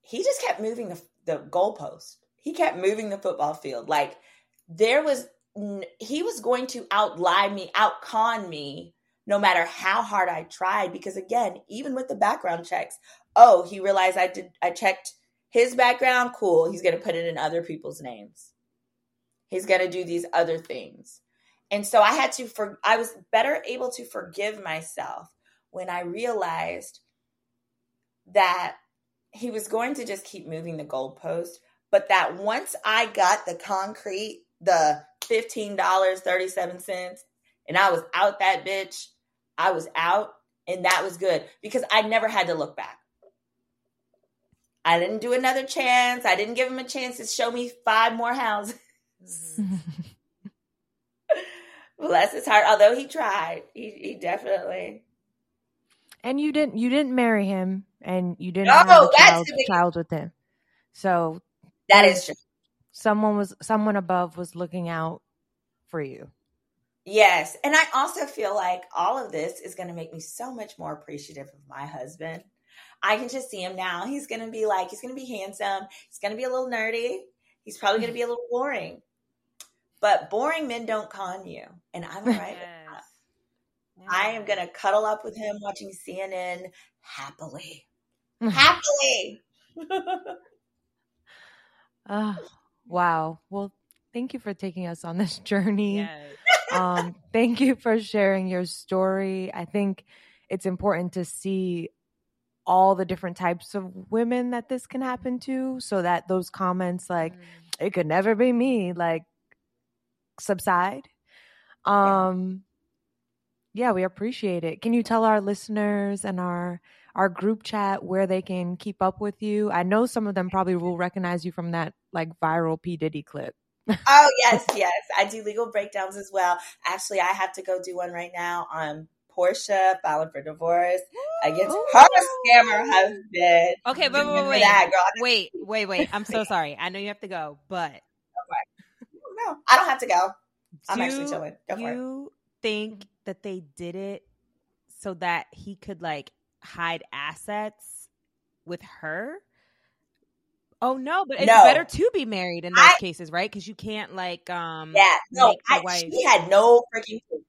Speaker 2: he just kept moving the, the goalpost. He kept moving the football field. Like there was, he was going to outlie me, outcon me, no matter how hard I tried. Because again, even with the background checks, oh, he realized I did, I checked his background. Cool. He's going to put it in other people's names. He's going to do these other things. And so I had to, for, I was better able to forgive myself when I realized that he was going to just keep moving the goalpost, but that once I got the concrete, the $15.37, and I was out that bitch, I was out, and that was good because I never had to look back. I didn't do another chance. I didn't give him a chance to show me five more houses. Bless his heart. Although he tried, he, he definitely.
Speaker 1: And you didn't you didn't marry him, and you didn't no, have a child, child with him. So
Speaker 2: that is true.
Speaker 1: Someone was someone above was looking out for you.
Speaker 2: Yes, and I also feel like all of this is going to make me so much more appreciative of my husband. I can just see him now. He's going to be like, he's going to be handsome. He's going to be a little nerdy. He's probably going to be a little boring. But boring men don't con you. And I'm all right yes. yeah. I am going to cuddle up with him watching CNN happily. happily.
Speaker 1: oh, wow. Well, thank you for taking us on this journey. Yes. um, thank you for sharing your story. I think it's important to see all the different types of women that this can happen to so that those comments like mm. it could never be me like subside um yeah we appreciate it can you tell our listeners and our our group chat where they can keep up with you i know some of them probably will recognize you from that like viral p diddy clip
Speaker 2: oh yes yes i do legal breakdowns as well actually i have to go do one right now um, on Porsha filing for divorce against Ooh. her scammer husband.
Speaker 9: Okay, but wait, wait, that, girl. wait, wait, wait. I'm so sorry. I know you have to go, but okay.
Speaker 2: no, I don't have to go. I'm do actually chilling. Go
Speaker 9: you think that they did it so that he could like hide assets with her? Oh no, but it's no. better to be married in those I, cases, right? Because you can't like um
Speaker 2: yeah no I, she had no freaking clue.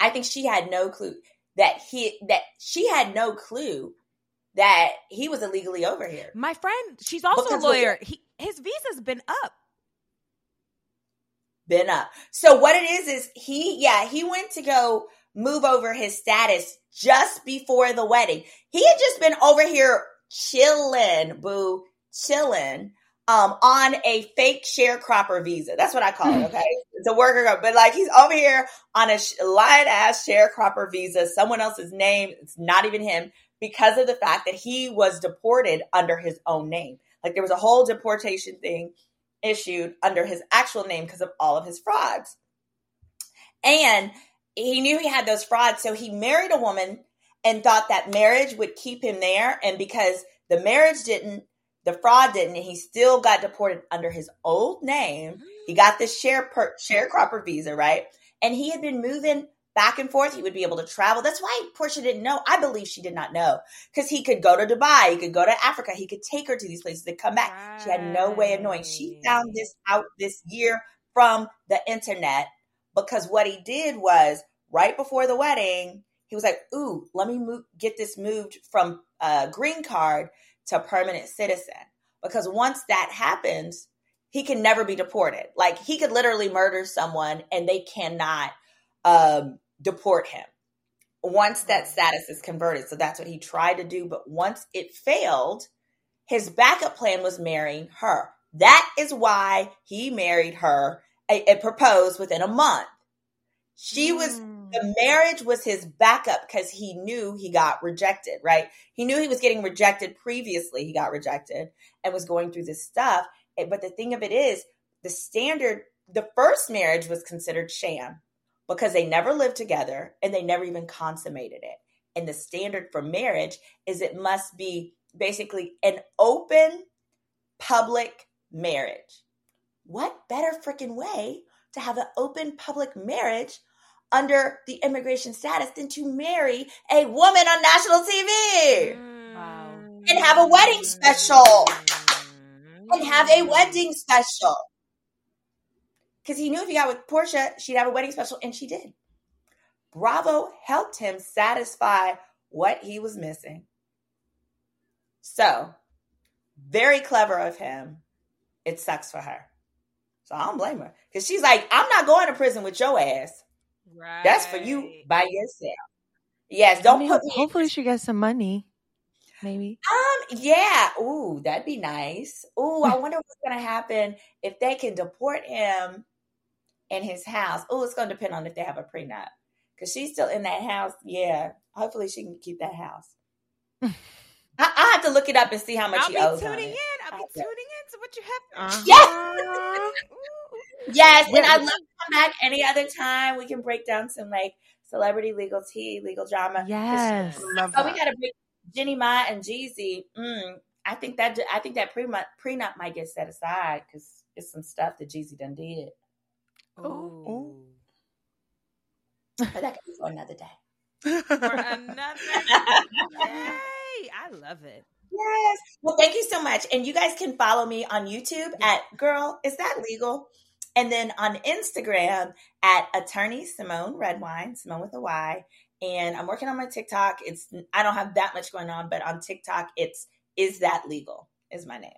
Speaker 2: I think she had no clue that he that she had no clue that he was illegally over here.
Speaker 9: My friend, she's also because a lawyer. He, his visa's been up.
Speaker 2: Been up. So what it is is he yeah, he went to go move over his status just before the wedding. He had just been over here chilling, boo, chilling um, on a fake sharecropper visa. That's what I call it. Okay. it's a worker, but like he's over here on a sh- light ass sharecropper visa, someone else's name. It's not even him because of the fact that he was deported under his own name. Like there was a whole deportation thing issued under his actual name because of all of his frauds. And he knew he had those frauds. So he married a woman and thought that marriage would keep him there. And because the marriage didn't, the fraud didn't, and he still got deported under his old name. He got this share per, sharecropper visa, right? And he had been moving back and forth. He would be able to travel. That's why Porsha didn't know. I believe she did not know because he could go to Dubai, he could go to Africa, he could take her to these places and come back. She had no way of knowing. She found this out this year from the internet because what he did was right before the wedding, he was like, "Ooh, let me move, get this moved from a green card to permanent citizen. Because once that happens, he can never be deported. Like he could literally murder someone and they cannot um, deport him once that status is converted. So that's what he tried to do. But once it failed, his backup plan was marrying her. That is why he married her and proposed within a month. She was hmm. the marriage was his backup because he knew he got rejected, right? He knew he was getting rejected previously. He got rejected and was going through this stuff. Eh, but the thing of it is, the standard, the first marriage was considered sham. because they never lived together and they never even consummated it. And the standard for marriage is it must be basically an open public marriage. What better freaking way to have an open public marriage under the immigration status than to marry a woman on national TV? Wow. Mm. And have a wedding special. Mm. And have a wedding special. Because he knew if he got with Porsha, she'd have a wedding special, and she did. Bravo helped him satisfy what he was missing. So, very clever of him. It sucks for her. So I don't blame her. Because she's like, I'm not going to prison with your ass. Right. That's for you by yourself. Yes, don't I mean, put me
Speaker 1: Hopefully she gets some money. Maybe.
Speaker 2: Um, yeah. Ooh, that'd be nice. Ooh, I wonder what's gonna happen if they can deport him in his house. Oh, it's gonna depend on if they have a prenup. Cause she's still in that house. Yeah. Hopefully she can keep that house. I, I have to look it up and see how much
Speaker 9: I'll
Speaker 2: he
Speaker 9: be
Speaker 2: owes.
Speaker 9: tuning in. I'll be tuning in to what you have.
Speaker 2: Uh-huh. Yes. yes, and I'd love to come back any other time. We can break down some like celebrity legal tea, legal drama.
Speaker 1: Yes,
Speaker 2: love oh, we got to break Jeannie Mai and Jeezy. Mm, I think that I think that prenup prenup might get set aside because it's some stuff that Jeezy done did. Oh. But that could be for another day
Speaker 9: for another Yay! I love it.
Speaker 2: Yes. Well, thank you so much. And you guys can follow me on YouTube at Girl, Is That Legal? And then on Instagram at Attorney Symone Redwine, Symone with a Y. And I'm working on my TikTok. It's I don't have that much going on, but on TikTok, it's Is That Legal is my name.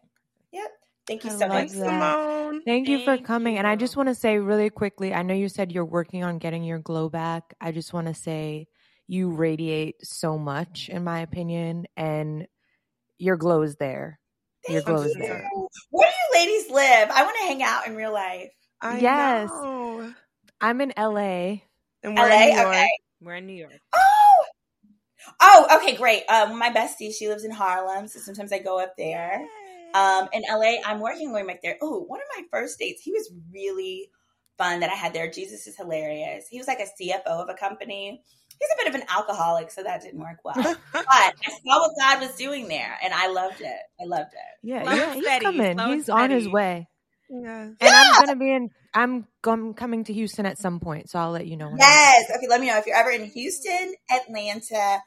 Speaker 2: Yep. Thank you I so much,
Speaker 1: Symone. Thank you for coming. You. And I just want to say really quickly, I know you said you're working on getting your glow back. I just want to say you radiate so much, in my opinion, and your glow is there. Your glow is there.
Speaker 2: Where do you ladies live? I want to hang out in real life.
Speaker 1: I yes. Know. I'm in LA.
Speaker 2: And we're LA? In New York. Okay.
Speaker 9: We're in New York.
Speaker 2: Oh! Oh, okay, great. Um, my bestie, she lives in Harlem, so sometimes I go up there. Um, in LA, I'm working way back there. Oh, one of my first dates, he was really fun that I had there. Jesus is hilarious. He was like a CFO of a company he's a bit of an alcoholic, so that didn't work well. but I saw what God was doing there, and I loved it. I loved it.
Speaker 1: Yeah, yeah, he's steady, coming. He's steady. on his way. Yeah. And yeah. I'm gonna be in. I'm going coming to Houston at some point, so I'll let you know.
Speaker 2: Yes. Okay. Let me know if you're ever in Houston, Atlanta,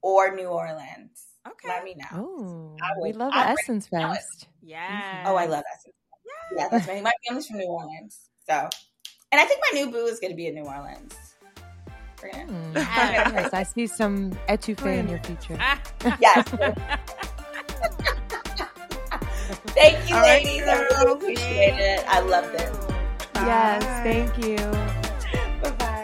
Speaker 2: or New Orleans. Okay. Let me know.
Speaker 1: Oh, we love the Essence Fest.
Speaker 9: Yeah.
Speaker 2: Oh, I love Essence. Yeah, yeah that's my my family's from New Orleans, so and I think my new boo is going to be in New Orleans.
Speaker 1: Mm. yes, I see some etouffee in your future.
Speaker 2: yes. thank you, All ladies. Right, I really appreciate it. I love this.
Speaker 1: Bye. Yes, thank you.
Speaker 2: Bye bye.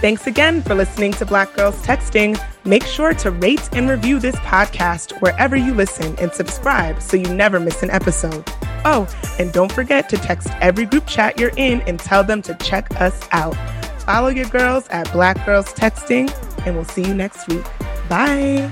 Speaker 8: Thanks again for listening to Black Girls Texting. Make sure to rate and review this podcast wherever you listen and subscribe so you never miss an episode. Oh, and don't forget to text every group chat you're in and tell them to check us out. Follow your girls at Black Girls Texting, and we'll see you next week. Bye.